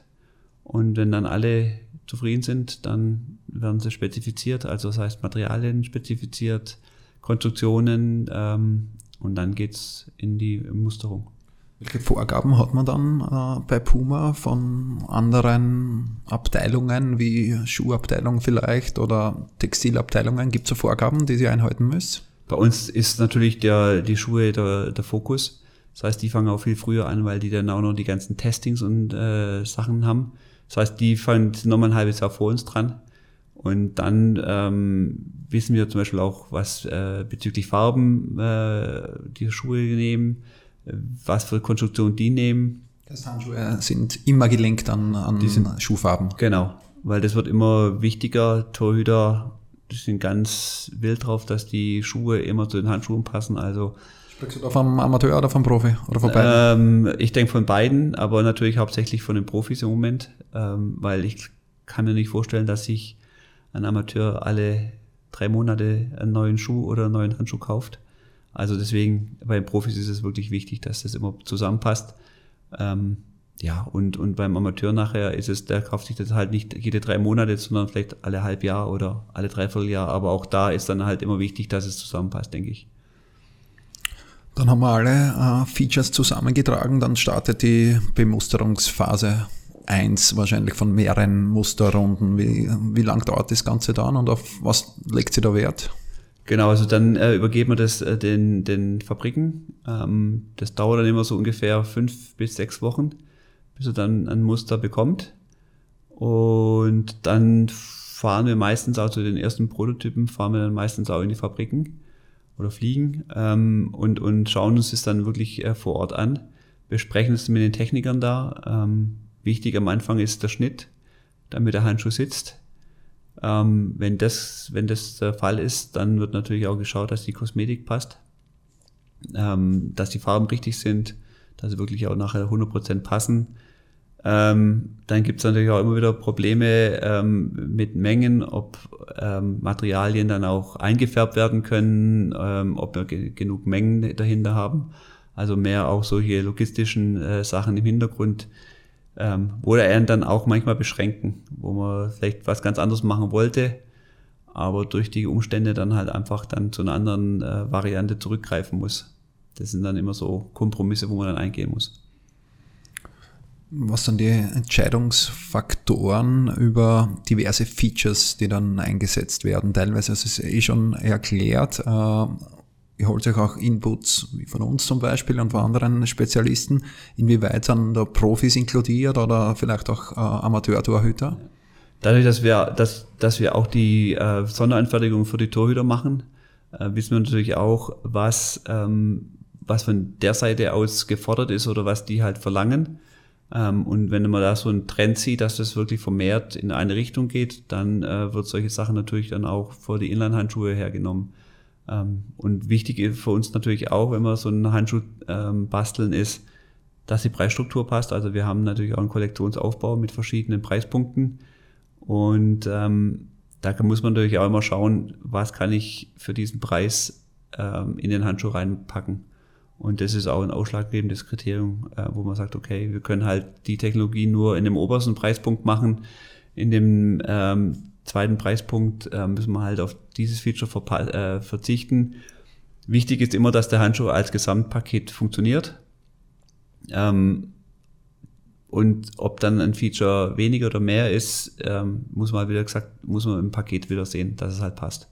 [SPEAKER 3] und wenn dann alle zufrieden sind, dann werden sie spezifiziert, also das heißt Materialien spezifiziert, Konstruktionen ähm, und dann geht's in die Musterung.
[SPEAKER 2] Welche Vorgaben hat man dann äh, bei Puma von anderen Abteilungen, wie Schuhabteilung vielleicht oder Textilabteilungen? Gibt es so Vorgaben, die Sie einhalten müssen?
[SPEAKER 3] Bei uns ist natürlich der, die Schuhe der, der Fokus. Das heißt, die fangen auch viel früher an, weil die dann auch noch die ganzen Testings und äh, Sachen haben. Das heißt, die fangen nochmal ein halbes Jahr vor uns dran. Und dann ähm, wissen wir zum Beispiel auch, was äh, bezüglich Farben äh, die Schuhe nehmen, was für Konstruktion die nehmen.
[SPEAKER 2] Das Handschuhe sind immer gelenkt an, an die sind, Schuhfarben.
[SPEAKER 3] Genau, weil das wird immer wichtiger. Torhüter sind ganz wild drauf, dass die Schuhe immer zu den Handschuhen passen. Also
[SPEAKER 2] Sprichst du da vom Amateur oder vom Profi? Oder von beiden?
[SPEAKER 3] Ähm, ich denke von beiden, aber natürlich hauptsächlich von den Profis im Moment, ähm, weil ich kann mir nicht vorstellen, dass sich ein Amateur alle drei Monate einen neuen Schuh oder einen neuen Handschuh kauft. Also deswegen, bei den Profis ist es wirklich wichtig, dass das immer zusammenpasst. Ähm, ja, und, und beim Amateur nachher ist es, der kauft sich das halt nicht jede drei Monate, sondern vielleicht alle halb Jahr oder alle dreiviertel Jahr. Aber auch da ist dann halt immer wichtig, dass es zusammenpasst, denke ich.
[SPEAKER 2] Dann haben wir alle äh, Features zusammengetragen, dann startet die Bemusterungsphase 1 wahrscheinlich von mehreren Musterrunden. Wie, wie lang dauert das Ganze dann und auf was legt sie da Wert?
[SPEAKER 3] Genau, also dann äh, übergeben wir das äh, den, den Fabriken. Ähm, das dauert dann immer so ungefähr fünf bis sechs Wochen, bis er dann ein Muster bekommt. Und dann fahren wir meistens auch zu den ersten Prototypen, fahren wir dann meistens auch in die Fabriken oder fliegen ähm, und, und schauen uns das dann wirklich äh, vor Ort an, besprechen es mit den Technikern da. Ähm, wichtig am Anfang ist der Schnitt, damit der Handschuh sitzt. Ähm, wenn, das, wenn das der Fall ist, dann wird natürlich auch geschaut, dass die Kosmetik passt, ähm, dass die Farben richtig sind, dass sie wirklich auch nachher 100% passen. Ähm, dann gibt es natürlich auch immer wieder Probleme ähm, mit Mengen, ob ähm, Materialien dann auch eingefärbt werden können, ähm, ob wir ge genug Mengen dahinter haben. Also mehr auch solche logistischen äh, Sachen im Hintergrund, ähm, oder einen dann auch manchmal beschränken, wo man vielleicht was ganz anderes machen wollte, aber durch die Umstände dann halt einfach dann zu einer anderen äh, Variante zurückgreifen muss. Das sind dann immer so Kompromisse, wo man dann eingehen muss.
[SPEAKER 2] Was sind die Entscheidungsfaktoren über diverse Features, die dann eingesetzt werden? Teilweise ist es eh schon erklärt, äh, ihr holt euch auch Inputs wie von uns zum Beispiel und von anderen Spezialisten. Inwieweit sind da Profis inkludiert oder vielleicht auch äh, Amateur-Torhüter?
[SPEAKER 3] Dadurch, dass wir, dass, dass wir auch die äh, Sonderanfertigung für die Torhüter machen, äh, wissen wir natürlich auch, was, ähm, was von der Seite aus gefordert ist oder was die halt verlangen. Ähm, und wenn man da so einen Trend sieht, dass das wirklich vermehrt in eine Richtung geht, dann äh, wird solche Sachen natürlich dann auch vor die Inlandhandschuhe hergenommen. Ähm, und wichtig für uns natürlich auch, wenn wir so einen Handschuh ähm, basteln, ist, dass die Preisstruktur passt. Also wir haben natürlich auch einen Kollektionsaufbau mit verschiedenen Preispunkten. Und ähm, da muss man natürlich auch immer schauen, was kann ich für diesen Preis ähm, in den Handschuh reinpacken. Und das ist auch ein ausschlaggebendes Kriterium, äh, wo man sagt, okay, wir können halt die Technologie nur in dem obersten Preispunkt machen. In dem ähm, zweiten Preispunkt äh, müssen wir halt auf dieses Feature äh, verzichten. Wichtig ist immer, dass der Handschuh als Gesamtpaket funktioniert. Ähm, und ob dann ein Feature weniger oder mehr ist, ähm, muss man wieder gesagt, muss man im Paket wieder sehen, dass es halt passt.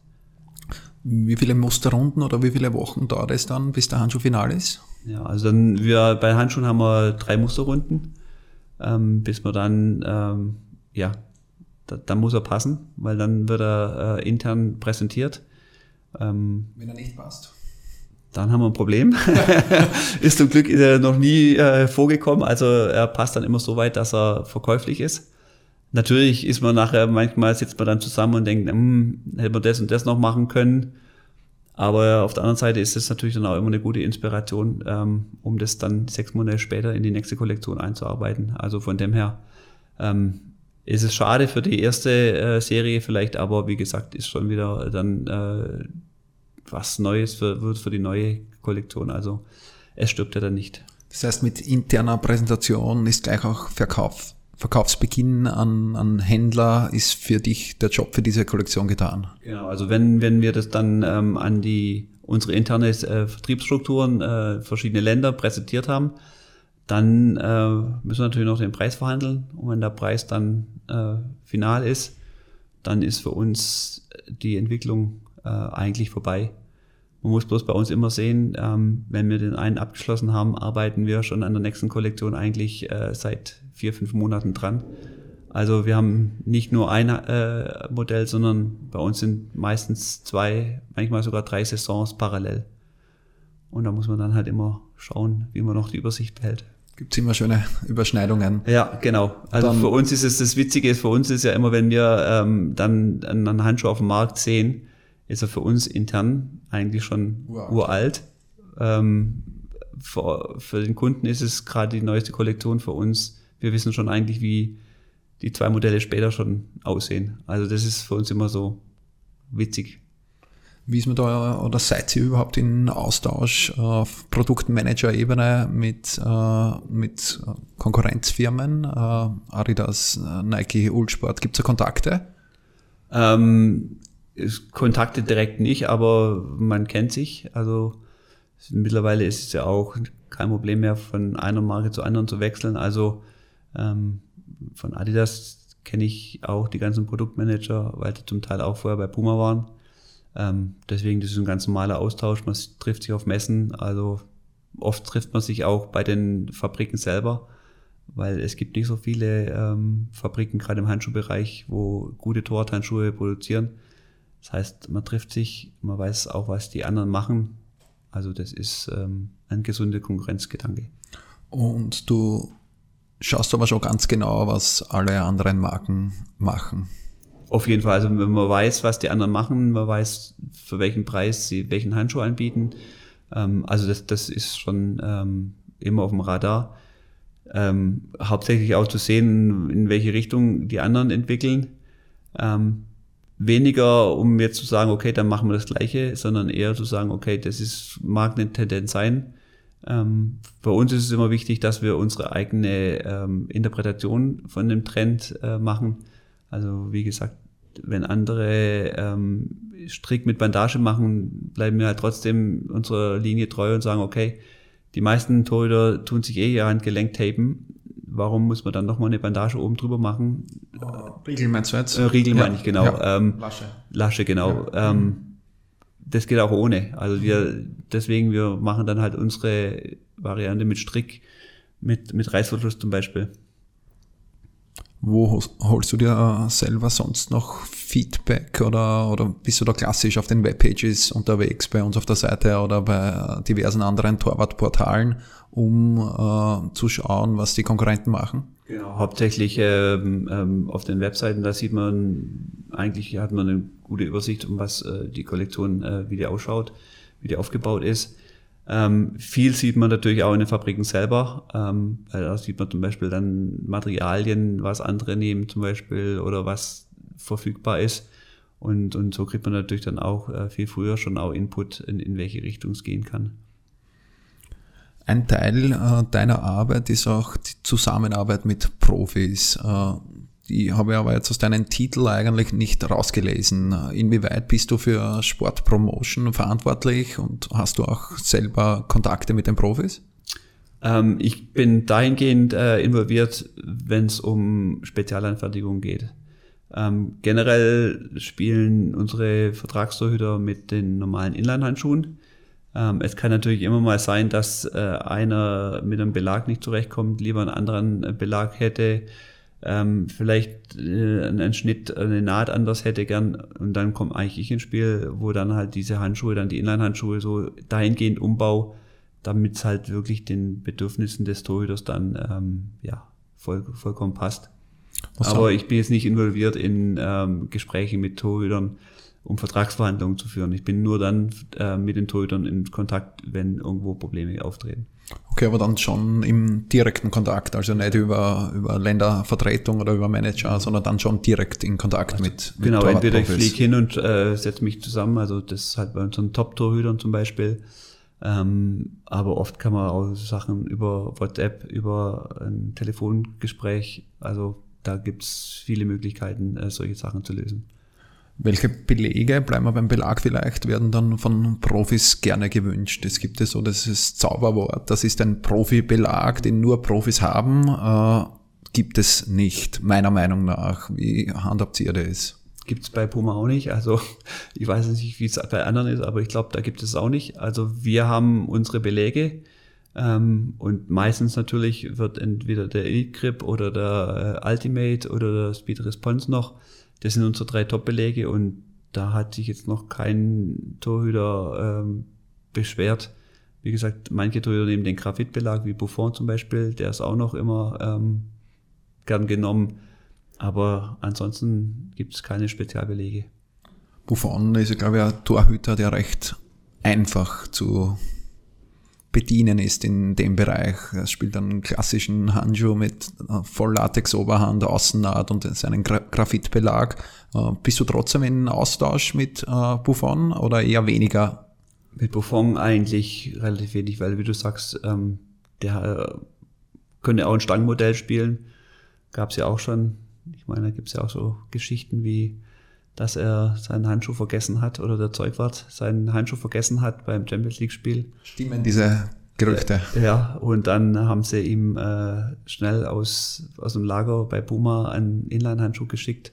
[SPEAKER 2] Wie viele Musterrunden oder wie viele Wochen dauert es dann, bis der Handschuh final ist?
[SPEAKER 3] Ja, also dann wir bei Handschuhen haben wir drei Musterrunden, ähm, bis wir dann ähm, ja, da, dann muss er passen, weil dann wird er äh, intern präsentiert.
[SPEAKER 2] Ähm, Wenn er nicht passt
[SPEAKER 3] dann haben wir ein Problem. ist zum Glück ist noch nie äh, vorgekommen. Also er passt dann immer so weit, dass er verkäuflich ist. Natürlich ist man nachher, manchmal sitzt man dann zusammen und denkt, hm, hätte man das und das noch machen können. Aber auf der anderen Seite ist es natürlich dann auch immer eine gute Inspiration, ähm, um das dann sechs Monate später in die nächste Kollektion einzuarbeiten. Also von dem her ähm, ist es schade für die erste äh, Serie vielleicht, aber wie gesagt, ist schon wieder dann äh, was Neues für, wird für die neue Kollektion. Also es stirbt ja dann nicht.
[SPEAKER 2] Das heißt, mit interner Präsentation ist gleich auch Verkauf. Verkaufsbeginn an, an Händler ist für dich der Job für diese Kollektion getan.
[SPEAKER 3] Genau, also wenn, wenn wir das dann ähm, an die unsere interne äh, Vertriebsstrukturen, äh, verschiedene Länder präsentiert haben, dann äh, müssen wir natürlich noch den Preis verhandeln. Und wenn der Preis dann äh, final ist, dann ist für uns die Entwicklung äh, eigentlich vorbei. Man muss bloß bei uns immer sehen, ähm, wenn wir den einen abgeschlossen haben, arbeiten wir schon an der nächsten Kollektion eigentlich äh, seit vier, fünf Monaten dran. Also wir haben nicht nur ein äh, Modell, sondern bei uns sind meistens zwei, manchmal sogar drei Saisons parallel. Und da muss man dann halt immer schauen, wie man noch die Übersicht behält.
[SPEAKER 2] Gibt es immer schöne Überschneidungen.
[SPEAKER 3] Ja, genau. Also dann, für uns ist es das Witzige, für uns ist ja immer, wenn wir ähm, dann einen Handschuh auf dem Markt sehen, ist er für uns intern eigentlich schon uralt. uralt. Ähm, für, für den Kunden ist es gerade die neueste Kollektion für uns. Wir wissen schon eigentlich, wie die zwei Modelle später schon aussehen. Also das ist für uns immer so witzig.
[SPEAKER 2] Wie ist man da oder seid ihr überhaupt in Austausch auf Produktmanager-Ebene mit, äh, mit Konkurrenzfirmen? Äh, Adidas, Nike, Ulsport, gibt es da Kontakte?
[SPEAKER 3] Ähm, Kontakte direkt nicht, aber man kennt sich. Also mittlerweile ist es ja auch kein Problem mehr, von einer Marke zu anderen zu wechseln. Also ähm, von Adidas kenne ich auch die ganzen Produktmanager, weil die zum Teil auch vorher bei Puma waren. Ähm, deswegen, das ist ein ganz normaler Austausch. Man trifft sich auf Messen. Also oft trifft man sich auch bei den Fabriken selber, weil es gibt nicht so viele ähm, Fabriken, gerade im Handschuhbereich, wo gute Torwarthandschuhe produzieren. Das heißt, man trifft sich, man weiß auch, was die anderen machen. Also das ist ähm, ein gesunder Konkurrenzgedanke.
[SPEAKER 2] Und du schaust aber schon ganz genau, was alle anderen Marken machen.
[SPEAKER 3] Auf jeden Fall. Also wenn man weiß, was die anderen machen, man weiß, für welchen Preis sie welchen Handschuh anbieten. Ähm, also das, das ist schon ähm, immer auf dem Radar. Ähm, hauptsächlich auch zu sehen, in welche Richtung die anderen entwickeln. Ähm, weniger, um jetzt zu sagen, okay, dann machen wir das Gleiche, sondern eher zu sagen, okay, das ist, mag eine Tendenz sein. Ähm, bei uns ist es immer wichtig, dass wir unsere eigene ähm, Interpretation von dem Trend äh, machen. Also wie gesagt, wenn andere ähm, strikt mit Bandage machen, bleiben wir halt trotzdem unserer Linie treu und sagen, okay, die meisten Torhüter tun sich eh ihr Handgelenk tapen warum muss man dann nochmal eine Bandage oben drüber machen?
[SPEAKER 2] Oh, Riegel meinst du jetzt?
[SPEAKER 3] Äh, Riegel ja. meine ich, genau. Ja. Ähm, Lasche. Lasche, genau. Ja. Ähm, das geht auch ohne. Also wir, deswegen, wir machen dann halt unsere Variante mit Strick, mit, mit Reißverschluss zum Beispiel.
[SPEAKER 2] Wo holst du dir selber sonst noch Feedback oder, oder bist du da klassisch auf den Webpages unterwegs bei uns auf der Seite oder bei diversen anderen Torwartportalen, um äh, zu schauen, was die Konkurrenten machen?
[SPEAKER 3] Genau, hauptsächlich ähm, ähm, auf den Webseiten, da sieht man, eigentlich hat man eine gute Übersicht, um was äh, die Kollektion, äh, wie die ausschaut, wie die aufgebaut ist. Ähm, viel sieht man natürlich auch in den Fabriken selber. Ähm, da sieht man zum Beispiel dann Materialien, was andere nehmen zum Beispiel oder was verfügbar ist. Und, und so kriegt man natürlich dann auch äh, viel früher schon auch Input, in, in welche Richtung es gehen kann.
[SPEAKER 2] Ein Teil äh, deiner Arbeit ist auch die Zusammenarbeit mit Profis. Äh, Die habe ich aber jetzt aus deinen Titel eigentlich nicht rausgelesen. Inwieweit bist du für Sportpromotion verantwortlich und hast du auch selber Kontakte mit den Profis?
[SPEAKER 3] Ähm, ich bin dahingehend äh, involviert, wenn es um Spezialanfertigung geht. Ähm, generell spielen unsere Vertragstorhüter mit den normalen Inline-Handschuhen. Ähm, es kann natürlich immer mal sein, dass äh, einer mit einem Belag nicht zurechtkommt, lieber einen anderen äh, Belag hätte, ähm, vielleicht äh, einen Schnitt, eine Naht anders hätte gern und dann kommt eigentlich ich ins Spiel, wo dann halt diese Handschuhe, dann die Inline-Handschuhe so dahingehend umbau, damit es halt wirklich den Bedürfnissen des Torhüters dann ähm, ja, voll, vollkommen passt. Was Aber ich bin jetzt nicht involviert in ähm, Gespräche mit Torhütern, um Vertragsverhandlungen zu führen. Ich bin nur dann äh, mit den Torhütern in Kontakt, wenn irgendwo Probleme auftreten.
[SPEAKER 2] Okay, aber dann schon im direkten Kontakt, also nicht über, über Ländervertretung oder über Manager, sondern dann schon direkt in Kontakt also, mit,
[SPEAKER 3] mit Genau, entweder ich fliege hin und äh, setze mich zusammen, also das ist halt bei unseren Top-Torhütern zum Beispiel. Ähm, aber oft kann man auch Sachen über WhatsApp, über ein Telefongespräch, also da gibt's viele Möglichkeiten, äh, solche Sachen zu lösen.
[SPEAKER 2] Welche Belege, bleiben wir beim Belag vielleicht, werden dann von Profis gerne gewünscht? Es gibt ja so das Zauberwort, das ist ein Profi-Belag, den nur Profis haben, äh, gibt es nicht, meiner Meinung nach. Wie handhabt ihr das?
[SPEAKER 3] Gibt es bei Puma auch nicht. Also ich weiß nicht, wie es bei anderen ist, aber ich glaube, da gibt es auch nicht. Also wir haben unsere Belege ähm, und meistens natürlich wird entweder der Elite Grip oder der äh, Ultimate oder der Speed Response noch das sind unsere drei Top-Belege und da hat sich jetzt noch kein Torhüter ähm, beschwert. Wie gesagt, manche Torhüter nehmen den Graphitbelag, wie Buffon zum Beispiel, der ist auch noch immer ähm, gern genommen. Aber ansonsten gibt es keine Spezialbelege.
[SPEAKER 2] Buffon ist, glaube ich, ein Torhüter, der recht einfach zu bedienen ist in dem Bereich. Er spielt einen klassischen Handschuh mit äh, Volllatex-Oberhand, Außennaht und seinen Gra Graphitbelag. Äh, bist du trotzdem in Austausch mit äh, Buffon oder eher weniger?
[SPEAKER 3] Mit Buffon eigentlich relativ wenig, weil wie du sagst, ähm, der könnte auch ein Stangenmodell spielen. Gab es ja auch schon. Ich meine, da gibt es ja auch so Geschichten wie dass er seinen Handschuh vergessen hat oder der Zeugwart seinen Handschuh vergessen hat beim Champions League Spiel.
[SPEAKER 2] Stimmen diese Gerüchte?
[SPEAKER 3] Ja, und dann haben sie ihm äh, schnell aus, aus dem Lager bei Puma einen Inline-Handschuh geschickt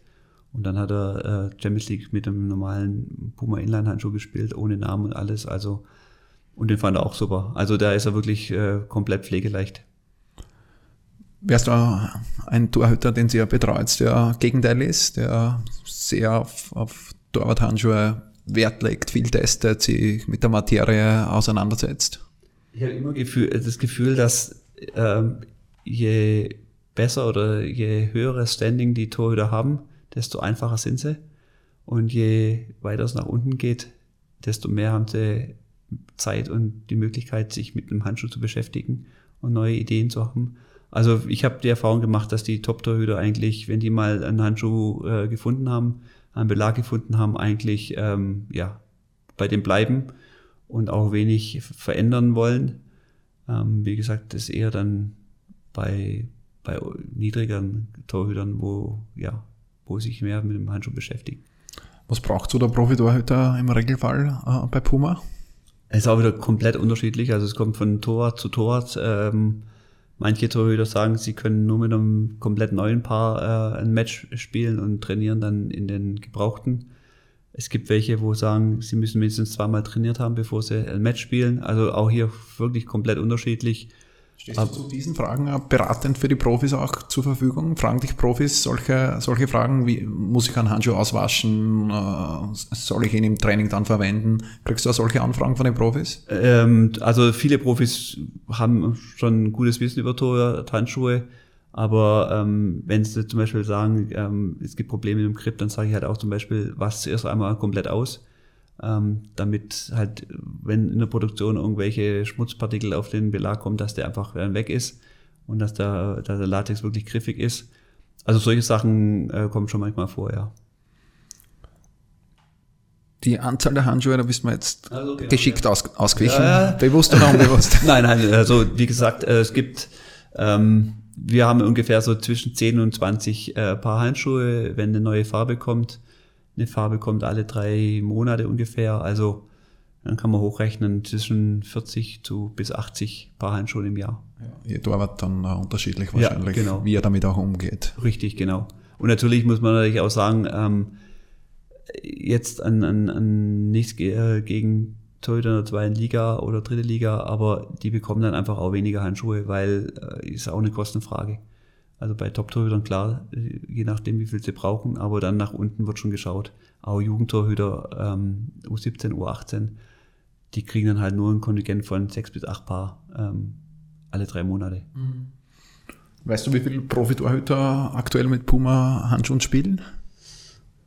[SPEAKER 3] und dann hat er äh, Champions League mit einem normalen Puma Inline-Handschuh gespielt, ohne Namen und alles. Also und den fand er auch super. Also da ist er wirklich äh, komplett pflegeleicht.
[SPEAKER 2] Wärst du ein Torhüter, den sie ja betreut, der Gegenteil ist, der sehr auf, auf Torwarthandschuhe Wert legt, viel testet, sich mit der Materie auseinandersetzt?
[SPEAKER 3] Ich habe immer Gefühl, das Gefühl, dass ähm, je besser oder je höheres Standing die Torhüter haben, desto einfacher sind sie. Und je weiter es nach unten geht, desto mehr haben sie Zeit und die Möglichkeit, sich mit einem Handschuh zu beschäftigen und neue Ideen zu haben. Also ich habe die Erfahrung gemacht, dass die Top-Torhüter eigentlich, wenn die mal einen Handschuh äh, gefunden haben, einen Belag gefunden haben, eigentlich ähm, ja bei dem bleiben und auch wenig verändern wollen. Ähm, wie gesagt, das ist eher dann bei, bei niedrigeren Torhütern, wo, ja, wo sich mehr mit dem Handschuh beschäftigen.
[SPEAKER 2] Was braucht so der Profi-Torhüter im Regelfall äh, bei Puma?
[SPEAKER 3] Es ist auch wieder komplett unterschiedlich. Also es kommt von Torwart zu Torwart. Ähm, Manche Torhüter sagen, sie können nur mit einem komplett neuen Paar äh, ein Match spielen und trainieren dann in den Gebrauchten. Es gibt welche, wo sagen, sie müssen mindestens zweimal trainiert haben, bevor sie ein Match spielen. Also auch hier wirklich komplett unterschiedlich.
[SPEAKER 2] Stehst du zu diesen Fragen beratend für die Profis auch zur Verfügung? Fragen dich Profis solche, solche Fragen wie, muss ich einen Handschuh auswaschen? Äh, soll ich ihn im Training dann verwenden? Kriegst du auch solche Anfragen von den Profis?
[SPEAKER 3] Ähm, also viele Profis haben schon ein gutes Wissen über Handschuhe. Aber ähm, wenn sie zum Beispiel sagen, ähm, es gibt Probleme mit dem Grip, dann sage ich halt auch zum Beispiel, was zuerst einmal komplett aus ähm, damit halt, wenn in der Produktion irgendwelche Schmutzpartikel auf den Belag kommen, dass der einfach weg ist und dass der, dass der Latex wirklich griffig ist. Also solche Sachen äh, kommen schon manchmal vor, ja.
[SPEAKER 2] Die Anzahl der Handschuhe, da bist du jetzt also, genau, geschickt ja. aus, ausgewichen. Ja, Bewusst oder unbewusst?
[SPEAKER 3] nein, nein, also wie gesagt, äh, es gibt ähm, wir haben ungefähr so zwischen 10 und 20 äh, Paar Handschuhe, wenn eine neue Farbe kommt. Eine Farbe kommt alle drei Monate ungefähr. Also dann kann man hochrechnen zwischen 40 zu bis 80 Paar Handschuhe im Jahr.
[SPEAKER 2] Ja, jeder Arbeit dann unterschiedlich wahrscheinlich,
[SPEAKER 3] ja, genau.
[SPEAKER 2] wie er damit auch umgeht.
[SPEAKER 3] Richtig, genau. Und natürlich muss man natürlich auch sagen, ähm, jetzt an, an, an nichts äh, gegen Torhüter in der zweiten Liga oder dritte Liga, aber die bekommen dann einfach auch weniger Handschuhe, weil äh, ist auch eine Kostenfrage. Also bei Top-Torhütern klar, äh, je nachdem wie viel sie brauchen, aber dann nach unten wird schon geschaut. Auch Jugendtorhüter ähm, U17, U18, die kriegen dann halt nur ein Kontingent von sechs bis acht Paar ähm, alle drei Monate. Mhm.
[SPEAKER 2] Weißt du, wie viele Profitorhüter aktuell mit Puma Handschuhen spielen?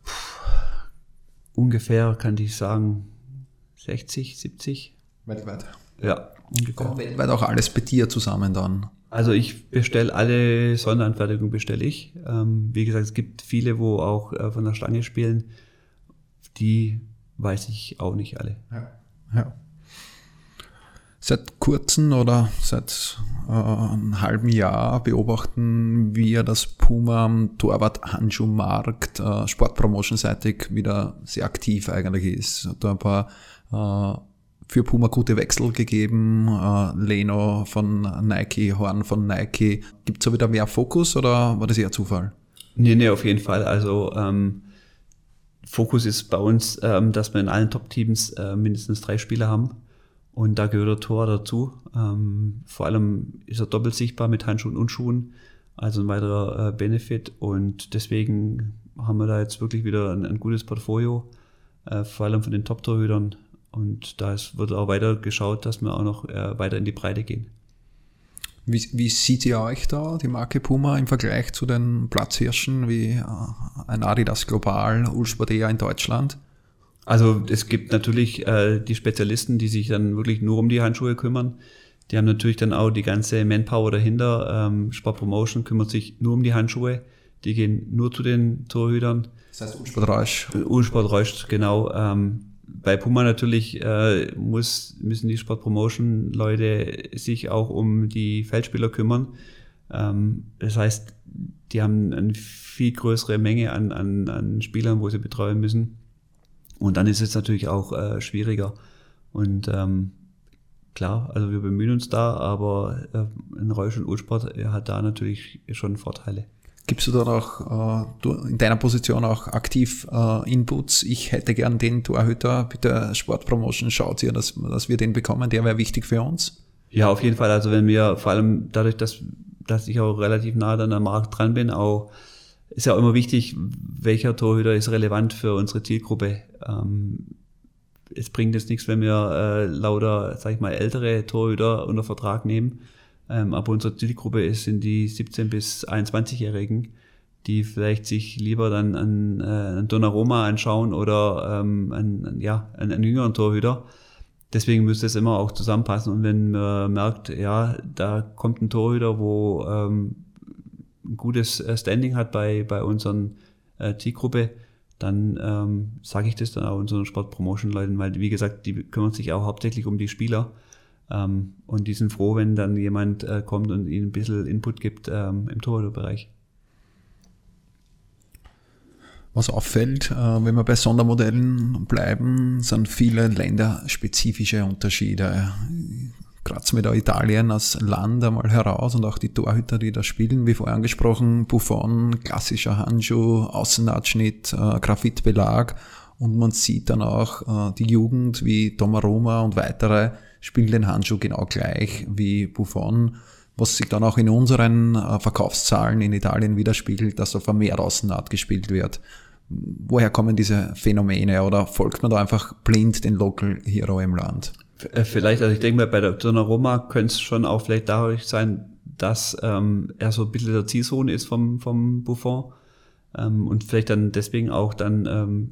[SPEAKER 3] Puh, ungefähr kann ich sagen 60, 70.
[SPEAKER 2] Weltweit?
[SPEAKER 3] Ja,
[SPEAKER 2] ungefähr. Weltweit auch alles bei dir zusammen dann?
[SPEAKER 3] Also ich bestelle alle Sonderanfertigungen bestelle ich. Ähm, wie gesagt, es gibt viele, wo auch äh, von der Stange spielen. Die weiß ich auch nicht alle.
[SPEAKER 2] Ja. ja. Seit kurzem oder seit äh, einem halben Jahr beobachten wir, dass Puma am Torwart-Handschuhmarkt äh, sportpromotion-seitig wieder sehr aktiv eigentlich ist. Da ein paar äh, für Puma gute Wechsel gegeben. Äh, Leno von Nike, Horn von Nike. Gibt es da wieder mehr Fokus oder war das eher Zufall?
[SPEAKER 3] Nee, nee, auf jeden Fall. Also ähm, Fokus ist bei uns, ähm, dass wir in allen Top-Teams äh, mindestens drei Spieler haben und da gehört der Tor dazu. Ähm, vor allem ist er doppelt sichtbar mit Handschuhen und Schuhen, also ein weiterer äh, Benefit. Und deswegen haben wir da jetzt wirklich wieder ein, ein gutes Portfolio, äh, vor allem von den Top-Torhütern. Und da ist, wird auch weiter geschaut, dass wir auch noch äh, weiter in die Breite gehen.
[SPEAKER 2] Wie, wie sieht ihr euch da, die Marke Puma, im Vergleich zu den Platzhirschen wie äh, ein Adidas Global, Ulsport in Deutschland?
[SPEAKER 3] Also es gibt natürlich äh, die Spezialisten, die sich dann wirklich nur um die Handschuhe kümmern. Die haben natürlich dann auch die ganze Manpower dahinter. Ähm, Sport Promotion kümmert sich nur um die Handschuhe. Die gehen nur zu den Torhütern.
[SPEAKER 2] Das heißt Unsport Reusch.
[SPEAKER 3] Unsport Reusch, genau. Ähm, bei Puma natürlich äh, muss, müssen die Sport Promotion Leute sich auch um die Feldspieler kümmern. Ähm, das heißt, die haben eine viel größere Menge an, an, an Spielern, wo sie betreuen müssen. Und dann ist es natürlich auch äh, schwieriger. Und ähm, klar, also wir bemühen uns da, aber äh, ein Reusch und Ulsport hat da natürlich schon Vorteile.
[SPEAKER 2] Gibst du dann auch äh, in deiner Position auch aktiv äh, Inputs? Ich hätte gern den Torhüter, bitte Sportpromotion, schaut ihr, dass, dass wir den bekommen, der wäre wichtig für uns?
[SPEAKER 3] Ja, auf jeden Fall. Also wenn wir, vor allem dadurch, dass, dass ich auch relativ nah an der Markt dran bin, auch ist ja auch immer wichtig, welcher Torhüter ist relevant für unsere Zielgruppe. Ähm, es bringt jetzt nichts, wenn wir äh, lauter, sag ich mal, ältere Torhüter unter Vertrag nehmen. Ähm, aber unsere Zielgruppe sind die 17- bis 21-Jährigen, die vielleicht sich lieber dann an, äh, an Donnarumma anschauen oder ähm, an, ja, an einen jüngeren Torhüter. Deswegen müsste es immer auch zusammenpassen. Und wenn man merkt, ja, da kommt ein Torhüter, wo ähm, ein gutes äh, Standing hat bei, bei unseren äh, Zielgruppe, dann ähm, sage ich das dann auch unseren Sport-Promotion-Leuten, weil wie gesagt, die kümmern sich auch hauptsächlich um die Spieler. Ähm, und die sind froh, wenn dann jemand äh, kommt und ihnen ein bisschen Input gibt ähm, im Torhüterbereich.
[SPEAKER 2] Was auffällt, äh, wenn wir bei Sondermodellen bleiben, sind viele länderspezifische Unterschiede. Kratzen wir da Italien als Land einmal heraus und auch die Torhüter, die da spielen, wie vorher angesprochen, Buffon, klassischer Handschuh, Außenabschnitt, äh, Graphitbelag und man sieht dann auch äh, die Jugend wie Tomaroma und weitere spielen den Handschuh genau gleich wie Buffon, was sich dann auch in unseren äh, Verkaufszahlen in Italien widerspiegelt, dass auf mehr Außennaht gespielt wird. Woher kommen diese Phänomene oder folgt man da einfach blind den Local Hero im Land?
[SPEAKER 3] Äh, vielleicht, also ich denke mal, bei der Donnarumma könnte es schon auch vielleicht dadurch sein, dass ähm, er so ein bisschen der Zielsohn ist vom, vom Buffon ähm, und vielleicht dann deswegen auch dann ähm,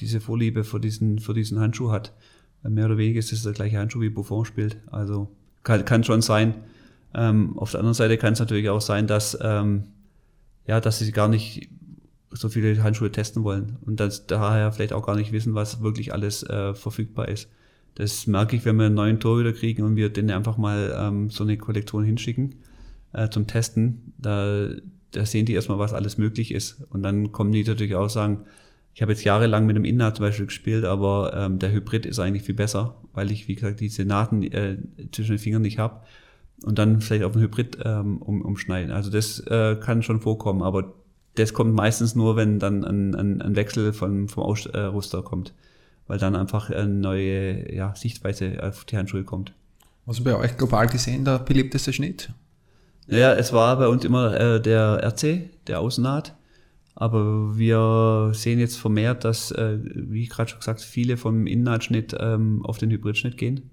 [SPEAKER 3] diese Vorliebe für diesen, für diesen Handschuh hat. Mehr oder weniger ist es der gleiche Handschuh, wie Buffon spielt. Also kann, kann schon sein. Ähm, auf der anderen Seite kann es natürlich auch sein, dass, ähm, ja, dass sie gar nicht so viele Handschuhe testen wollen und dass daher vielleicht auch gar nicht wissen, was wirklich alles äh, verfügbar ist. Das merke ich, wenn wir einen neuen Torhüter kriegen und wir den einfach mal ähm, so eine Kollektion hinschicken. äh, zum Testen. Da, da sehen die erstmal, was alles möglich ist. Und dann kommen die natürlich auch sagen, ich habe jetzt jahrelang mit einem Innaht zum Beispiel gespielt, aber ähm, der Hybrid ist eigentlich viel besser, weil ich, wie gesagt, diese Nahten äh, zwischen den Fingern nicht habe und dann vielleicht auf den Hybrid ähm, um, umschneiden. Also das äh, kann schon vorkommen, aber das kommt meistens nur, wenn dann ein, ein, ein Wechsel von, vom Ausrüster kommt, weil dann einfach eine neue ja, Sichtweise auf die Handschuhe kommt.
[SPEAKER 2] Was bei euch global gesehen der beliebteste Schnitt?
[SPEAKER 3] Ja, es war bei uns immer äh, der RC, der Außennaht. Aber wir sehen jetzt vermehrt, dass, äh, wie gerade schon gesagt, viele vom Innennahtschnitt ähm, auf den Hybridschnitt gehen.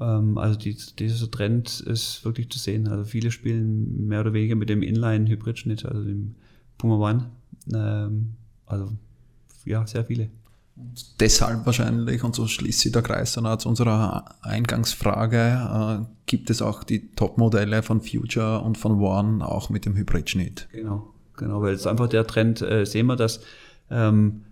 [SPEAKER 3] Ähm, also die, dieser Trend ist wirklich zu sehen. Also viele spielen mehr oder weniger mit dem Inline-Hybridschnitt, also dem Puma One. Ähm, also ja, sehr viele.
[SPEAKER 2] Und deshalb wahrscheinlich, und so schließt sich der Kreis dann auch zu unserer Eingangsfrage, äh, gibt es auch die Top-Modelle von Future und von One auch mit dem Hybridschnitt.
[SPEAKER 3] Genau, genau, weil es einfach der Trend, äh, sehen wir, dass ähm,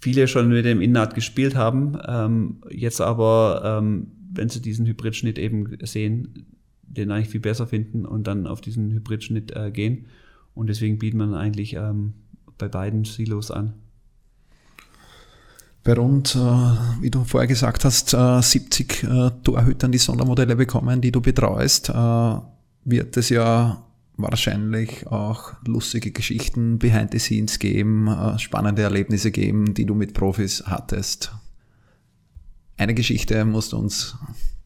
[SPEAKER 3] viele schon mit dem Innennaht gespielt haben, ähm, jetzt aber, ähm, wenn sie diesen Hybridschnitt eben sehen, den eigentlich viel besser finden und dann auf diesen Hybridschnitt äh, gehen. Und deswegen bietet man eigentlich ähm, bei beiden Silos an.
[SPEAKER 2] Bei rund, äh, wie du vorher gesagt hast, äh, 70 äh, Torhütern die Sondermodelle bekommen, die du betreust, äh, wird es ja wahrscheinlich auch lustige Geschichten behind the scenes geben, äh, spannende Erlebnisse geben, die du mit Profis hattest. Eine Geschichte musst du uns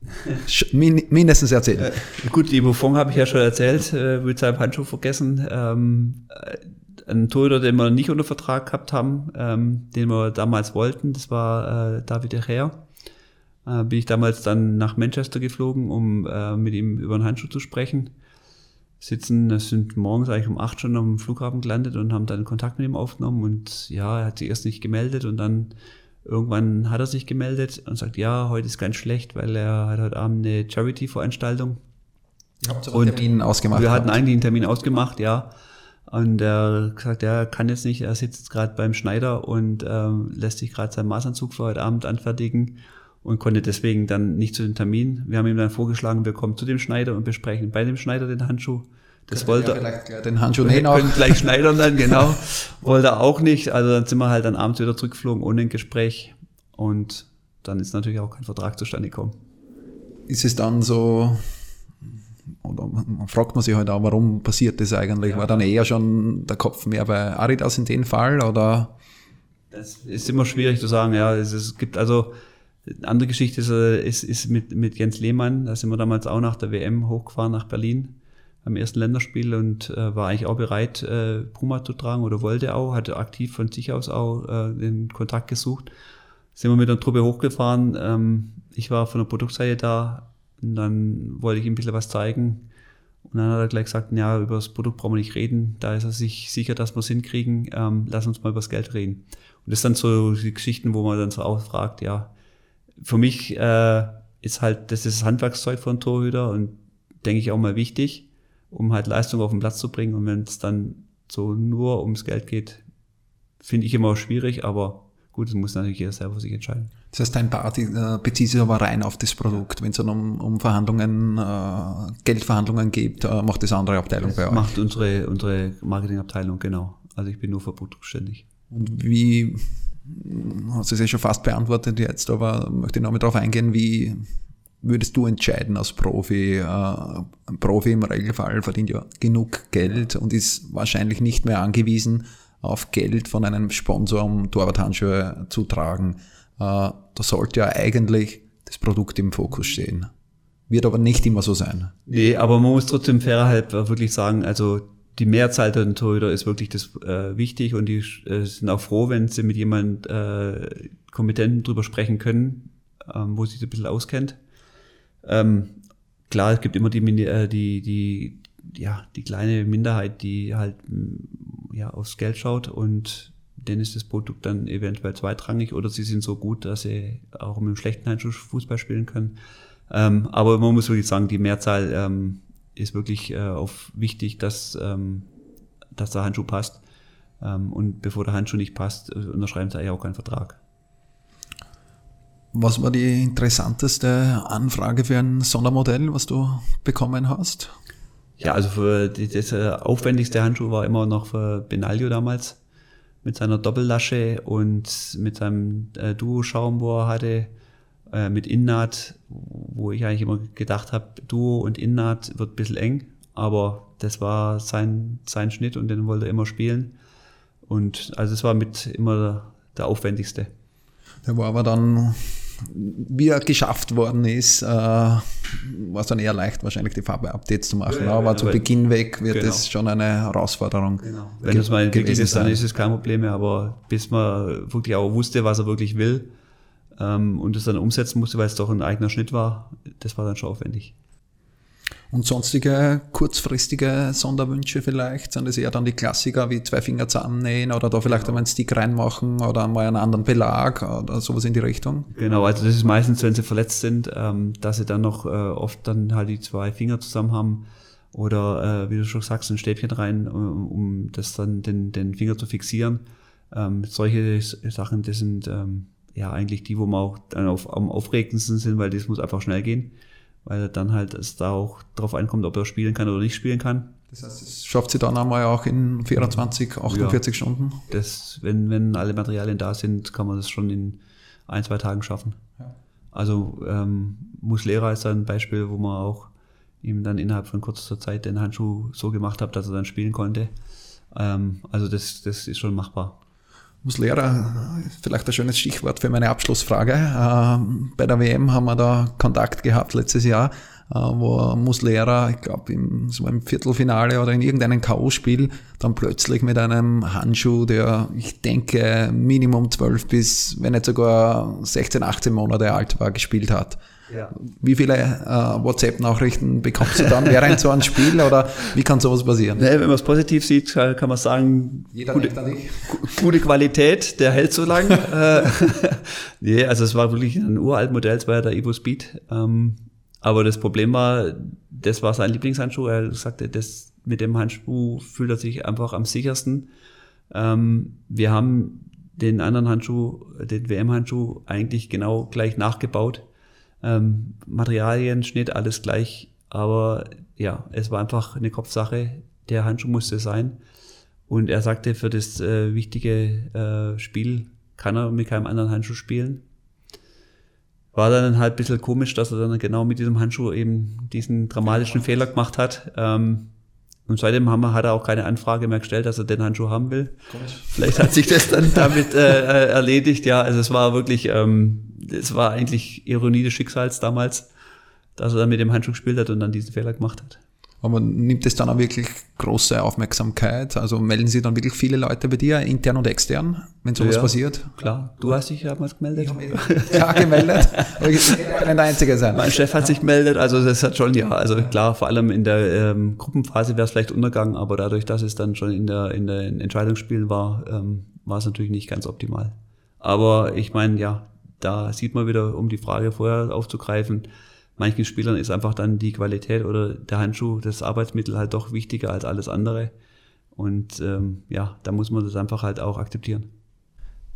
[SPEAKER 2] mindestens erzählen.
[SPEAKER 3] Äh, gut, die Buffon habe ich ja schon erzählt, äh, mit seinem Handschuh vergessen. Ähm, äh, ein Torhüter, den wir nicht unter Vertrag gehabt haben, ähm, den wir damals wollten, das war äh, David. Äh, bin ich damals dann nach Manchester geflogen, um äh, mit ihm über einen Handschuh zu sprechen. Sitzen, sind morgens eigentlich um acht schon am Flughafen gelandet und haben dann Kontakt mit ihm aufgenommen und ja, er hat sich erst nicht gemeldet und dann Irgendwann hat er sich gemeldet und sagt, ja, heute ist ganz schlecht, weil er hat heute Abend eine Charity-Veranstaltung.
[SPEAKER 2] Ihr habt einen Termin ausgemacht.
[SPEAKER 3] Wir hatten eigentlich einen Termin ausgemacht, ja. Und er gesagt, er kann jetzt nicht, er sitzt gerade beim Schneider und ähm, lässt sich gerade seinen Maßanzug für heute Abend anfertigen und konnte deswegen dann nicht zu dem Termin. Wir haben ihm dann vorgeschlagen, wir kommen zu dem Schneider und besprechen bei dem Schneider den Handschuh. Das wollte
[SPEAKER 2] er. Den Handschuh wir können
[SPEAKER 3] gleich schneidern dann, genau. wollte er auch nicht. Also dann sind wir halt dann abends wieder zurückgeflogen ohne ein Gespräch. Und dann ist natürlich auch kein Vertrag zustande gekommen.
[SPEAKER 2] Ist es dann so, oder fragt man sich halt auch, warum passiert das eigentlich? Ja. War dann eher schon der Kopf mehr bei Aridas in dem Fall oder?
[SPEAKER 3] Das ist immer schwierig zu sagen, ja. Es, es gibt also, andere Geschichte ist, ist, ist mit, mit Jens Lehmann, da sind wir damals auch nach der WM hochgefahren nach Berlin am ersten Länderspiel und äh, war eigentlich auch bereit, äh, Puma zu tragen oder wollte auch, hatte aktiv von sich aus auch äh, den Kontakt gesucht. Sind wir mit der Truppe hochgefahren. Ähm, ich war von der Produktseite da und dann wollte ich ihm ein bisschen was zeigen. Und dann hat er gleich gesagt, ja, über das Produkt brauchen wir nicht reden. Da ist er sich sicher, dass wir es hinkriegen. Ähm, lass uns mal über das Geld reden. Und das sind so die Geschichten, wo man dann so auch fragt, ja, für mich äh, ist halt, das ist Handwerkszeug von Torhüter und denke ich auch mal wichtig um halt Leistung auf den Platz zu bringen. Und wenn es dann so nur ums Geld geht, finde ich immer schwierig, aber gut, es muss natürlich jeder selber sich entscheiden.
[SPEAKER 2] Das heißt, dein Part äh, bezieht sich aber rein auf das Produkt. Wenn es dann um, um Verhandlungen, äh, Geldverhandlungen geht, äh, macht das andere Abteilung das
[SPEAKER 3] bei euch. Macht unsere, unsere Marketingabteilung, genau. Also ich bin nur für Produkt zuständig.
[SPEAKER 2] Und wie, hast du es ja schon fast beantwortet jetzt, aber möchte ich noch mal darauf eingehen, wie würdest du entscheiden als Profi? Äh, ein Profi im Regelfall verdient ja genug Geld und ist wahrscheinlich nicht mehr angewiesen auf Geld von einem Sponsor, um Torwarthandschuhe zu tragen. Äh, da sollte ja eigentlich das Produkt im Fokus stehen. Wird aber nicht immer so sein.
[SPEAKER 3] Nee, aber man muss trotzdem fairhalb wirklich sagen, also die Mehrzahl der Torhüter ist wirklich das äh, wichtig und die äh, sind auch froh, wenn sie mit jemand äh, Kompetenten drüber sprechen können, ähm, wo sich ein bisschen auskennt. Ähm, klar, es gibt immer die, äh, die, die, ja, die kleine Minderheit, die halt mm, ja, aufs Geld schaut und denen ist das Produkt dann eventuell zweitrangig oder sie sind so gut, dass sie auch mit einem schlechten Handschuh Fußball spielen können. Ähm, aber man muss wirklich sagen, die Mehrzahl ähm, ist wirklich äh, auf wichtig, dass, ähm, dass der Handschuh passt. Ähm, und bevor der Handschuh nicht passt, äh, unterschreiben sie eigentlich auch keinen Vertrag.
[SPEAKER 2] Was war die interessanteste Anfrage für ein Sondermodell, was du bekommen hast?
[SPEAKER 3] Ja, also für die, das äh, aufwendigste Handschuh war immer noch für Benaglio damals mit seiner Doppellasche und mit seinem äh, Duo-Schaum, wo er hatte, äh, mit Innat, wo ich eigentlich immer gedacht habe, Duo und Innat wird ein bisschen eng, aber das war sein, sein Schnitt und den wollte er immer spielen. Und also es war mit immer der, der aufwendigste.
[SPEAKER 2] Der war aber dann, wie er geschafft worden ist, äh, war es dann eher leicht, wahrscheinlich die Farbe-Updates zu machen. Ja, aber zu Beginn weg wird es genau. schon eine Herausforderung.
[SPEAKER 3] Genau. Wenn es mal entwickelt ist, dann ist es kein Problem mehr, aber bis man wirklich auch wusste, was er wirklich will ähm, und es dann umsetzen musste, weil es doch ein eigener Schnitt war, das war dann schon aufwendig.
[SPEAKER 2] Und sonstige kurzfristige Sonderwünsche vielleicht? Sind das eher dann die Klassiker wie zwei Finger zusammennähen oder da vielleicht genau. einmal einen Stick reinmachen oder mal einen anderen Belag oder sowas in die Richtung?
[SPEAKER 3] Genau, also das ist meistens, wenn sie verletzt sind, ähm, dass sie dann noch äh, oft dann halt die zwei Finger zusammen haben oder äh, wie du schon sagst, ein Stäbchen rein, um, um das dann den, den Finger zu fixieren. Ähm, solche Sachen, das sind ähm, ja eigentlich die, wo man auch dann auf, am aufregendsten sind, weil das muss einfach schnell gehen weil dann halt es da auch darauf ankommt, ob er spielen kann oder nicht spielen kann.
[SPEAKER 2] Das heißt, es schafft sie dann einmal auch in 24, 48 ja, Stunden?
[SPEAKER 3] Das, wenn, wenn alle Materialien da sind, kann man das schon in ein, zwei Tagen schaffen. Ja. Also ähm, Muslera ist ein Beispiel, wo man auch ihm dann innerhalb von kurzer Zeit den Handschuh so gemacht hat, dass er dann spielen konnte. Ähm, also das, das ist schon machbar.
[SPEAKER 2] Muslera, vielleicht ein schönes Stichwort für meine Abschlussfrage. Ähm, bei der WM haben wir da Kontakt gehabt letztes Jahr, äh, wo Muslera, ich glaube, im, so im Viertelfinale oder in irgendeinem K.O.-Spiel dann plötzlich mit einem Handschuh, der, ich denke, Minimum 12 bis, wenn nicht sogar 16, 18 Monate alt war, gespielt hat. Ja. Wie viele äh, WhatsApp-Nachrichten bekommst du dann während so einem Spiel oder wie kann sowas passieren?
[SPEAKER 3] Nee, wenn man es positiv sieht, kann man sagen, Jeder gute, gute Qualität, der hält so lang. Äh, nee, also es war wirklich ein uralt Modell, es war ja der Evo Speed. Ähm, aber das Problem war, das war sein Lieblingshandschuh. Er sagte, das, mit dem Handschuh fühlt er sich einfach am sichersten. Ähm, wir haben den anderen Handschuh, den WM-Handschuh, eigentlich genau gleich nachgebaut ähm, Materialien, Schnitt, alles gleich. Aber ja, es war einfach eine Kopfsache. Der Handschuh musste sein. Und er sagte, für das äh, wichtige äh, Spiel kann er mit keinem anderen Handschuh spielen. War dann halt ein bisschen komisch, dass er dann genau mit diesem Handschuh eben diesen dramatischen Fehler gemacht hat. Ähm, und seitdem haben wir, hat er auch keine Anfrage mehr gestellt, dass er den Handschuh haben will. Komisch. Vielleicht hat sich das dann damit äh, äh, erledigt. Ja, also es war wirklich, ähm, es war eigentlich Ironie des Schicksals damals, dass er dann mit dem Handschuh gespielt hat und dann diesen Fehler gemacht hat.
[SPEAKER 2] Aber nimmt es dann auch wirklich große Aufmerksamkeit? Also melden sich dann wirklich viele Leute bei dir, intern und extern, wenn sowas ja, passiert?
[SPEAKER 3] Klar. Du hast dich ja mal gemeldet.
[SPEAKER 2] Ja, gemeldet. Aber ich kann der Einzige sein.
[SPEAKER 3] Mein Chef hat sich gemeldet, also das hat schon, ja, also klar, vor allem in der ähm, Gruppenphase wäre es vielleicht untergegangen, aber dadurch, dass es dann schon in der, in den Entscheidungsspielen war, ähm, war es natürlich nicht ganz optimal. Aber ich meine, ja, da sieht man wieder, um die Frage vorher aufzugreifen, manchen Spielern ist einfach dann die Qualität oder der Handschuh, das Arbeitsmittel halt doch wichtiger als alles andere. Und ähm, ja, da muss man das einfach halt auch akzeptieren.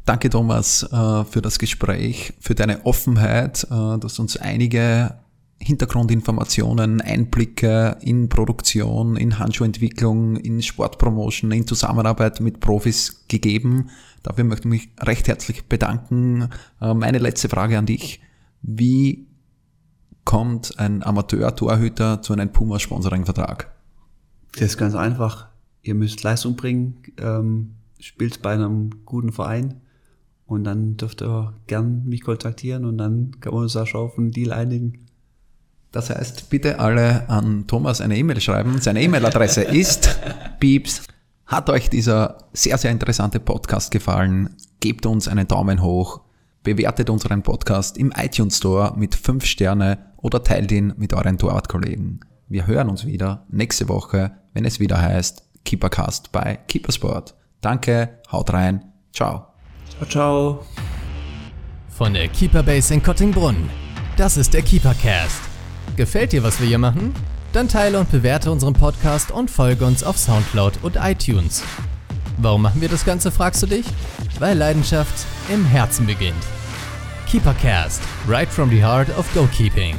[SPEAKER 2] Danke Thomas äh, für das Gespräch, für deine Offenheit, äh, dass uns einige Hintergrundinformationen, Einblicke in Produktion, in Handschuhentwicklung, in Sportpromotion, in Zusammenarbeit mit Profis gegeben. Dafür möchte ich mich recht herzlich bedanken. Äh, meine letzte Frage an dich. Wie kommt ein Amateur-Torhüter zu einem Puma-Sponsoring-Vertrag?
[SPEAKER 3] Das ist ganz einfach. Ihr müsst Leistung bringen, ähm, spielt bei einem guten Verein und dann dürft ihr gern mich kontaktieren und dann kann man uns auch schon auf einen Deal einigen.
[SPEAKER 2] Das heißt, bitte alle an Thomas eine E-Mail schreiben. Seine E-Mail-Adresse ist Pieps. Hat euch dieser sehr, sehr interessante Podcast gefallen? Gebt uns einen Daumen hoch, bewertet unseren Podcast im iTunes Store mit 5 Sterne oder teilt ihn mit euren Torwartkollegen. Wir hören uns wieder nächste Woche, wenn es wieder heißt Keepercast bei Keepersport. Danke, haut rein, ciao.
[SPEAKER 3] Ciao, ciao.
[SPEAKER 1] Von der Keeperbase in Kottingbrunn. Das ist der Keepercast. Gefällt dir, was wir hier machen? Dann teile und bewerte unseren Podcast und folge uns auf Soundcloud und iTunes. Warum machen wir das Ganze, fragst du dich? Weil Leidenschaft im Herzen beginnt. Keepercast, right from the heart of goalkeeping.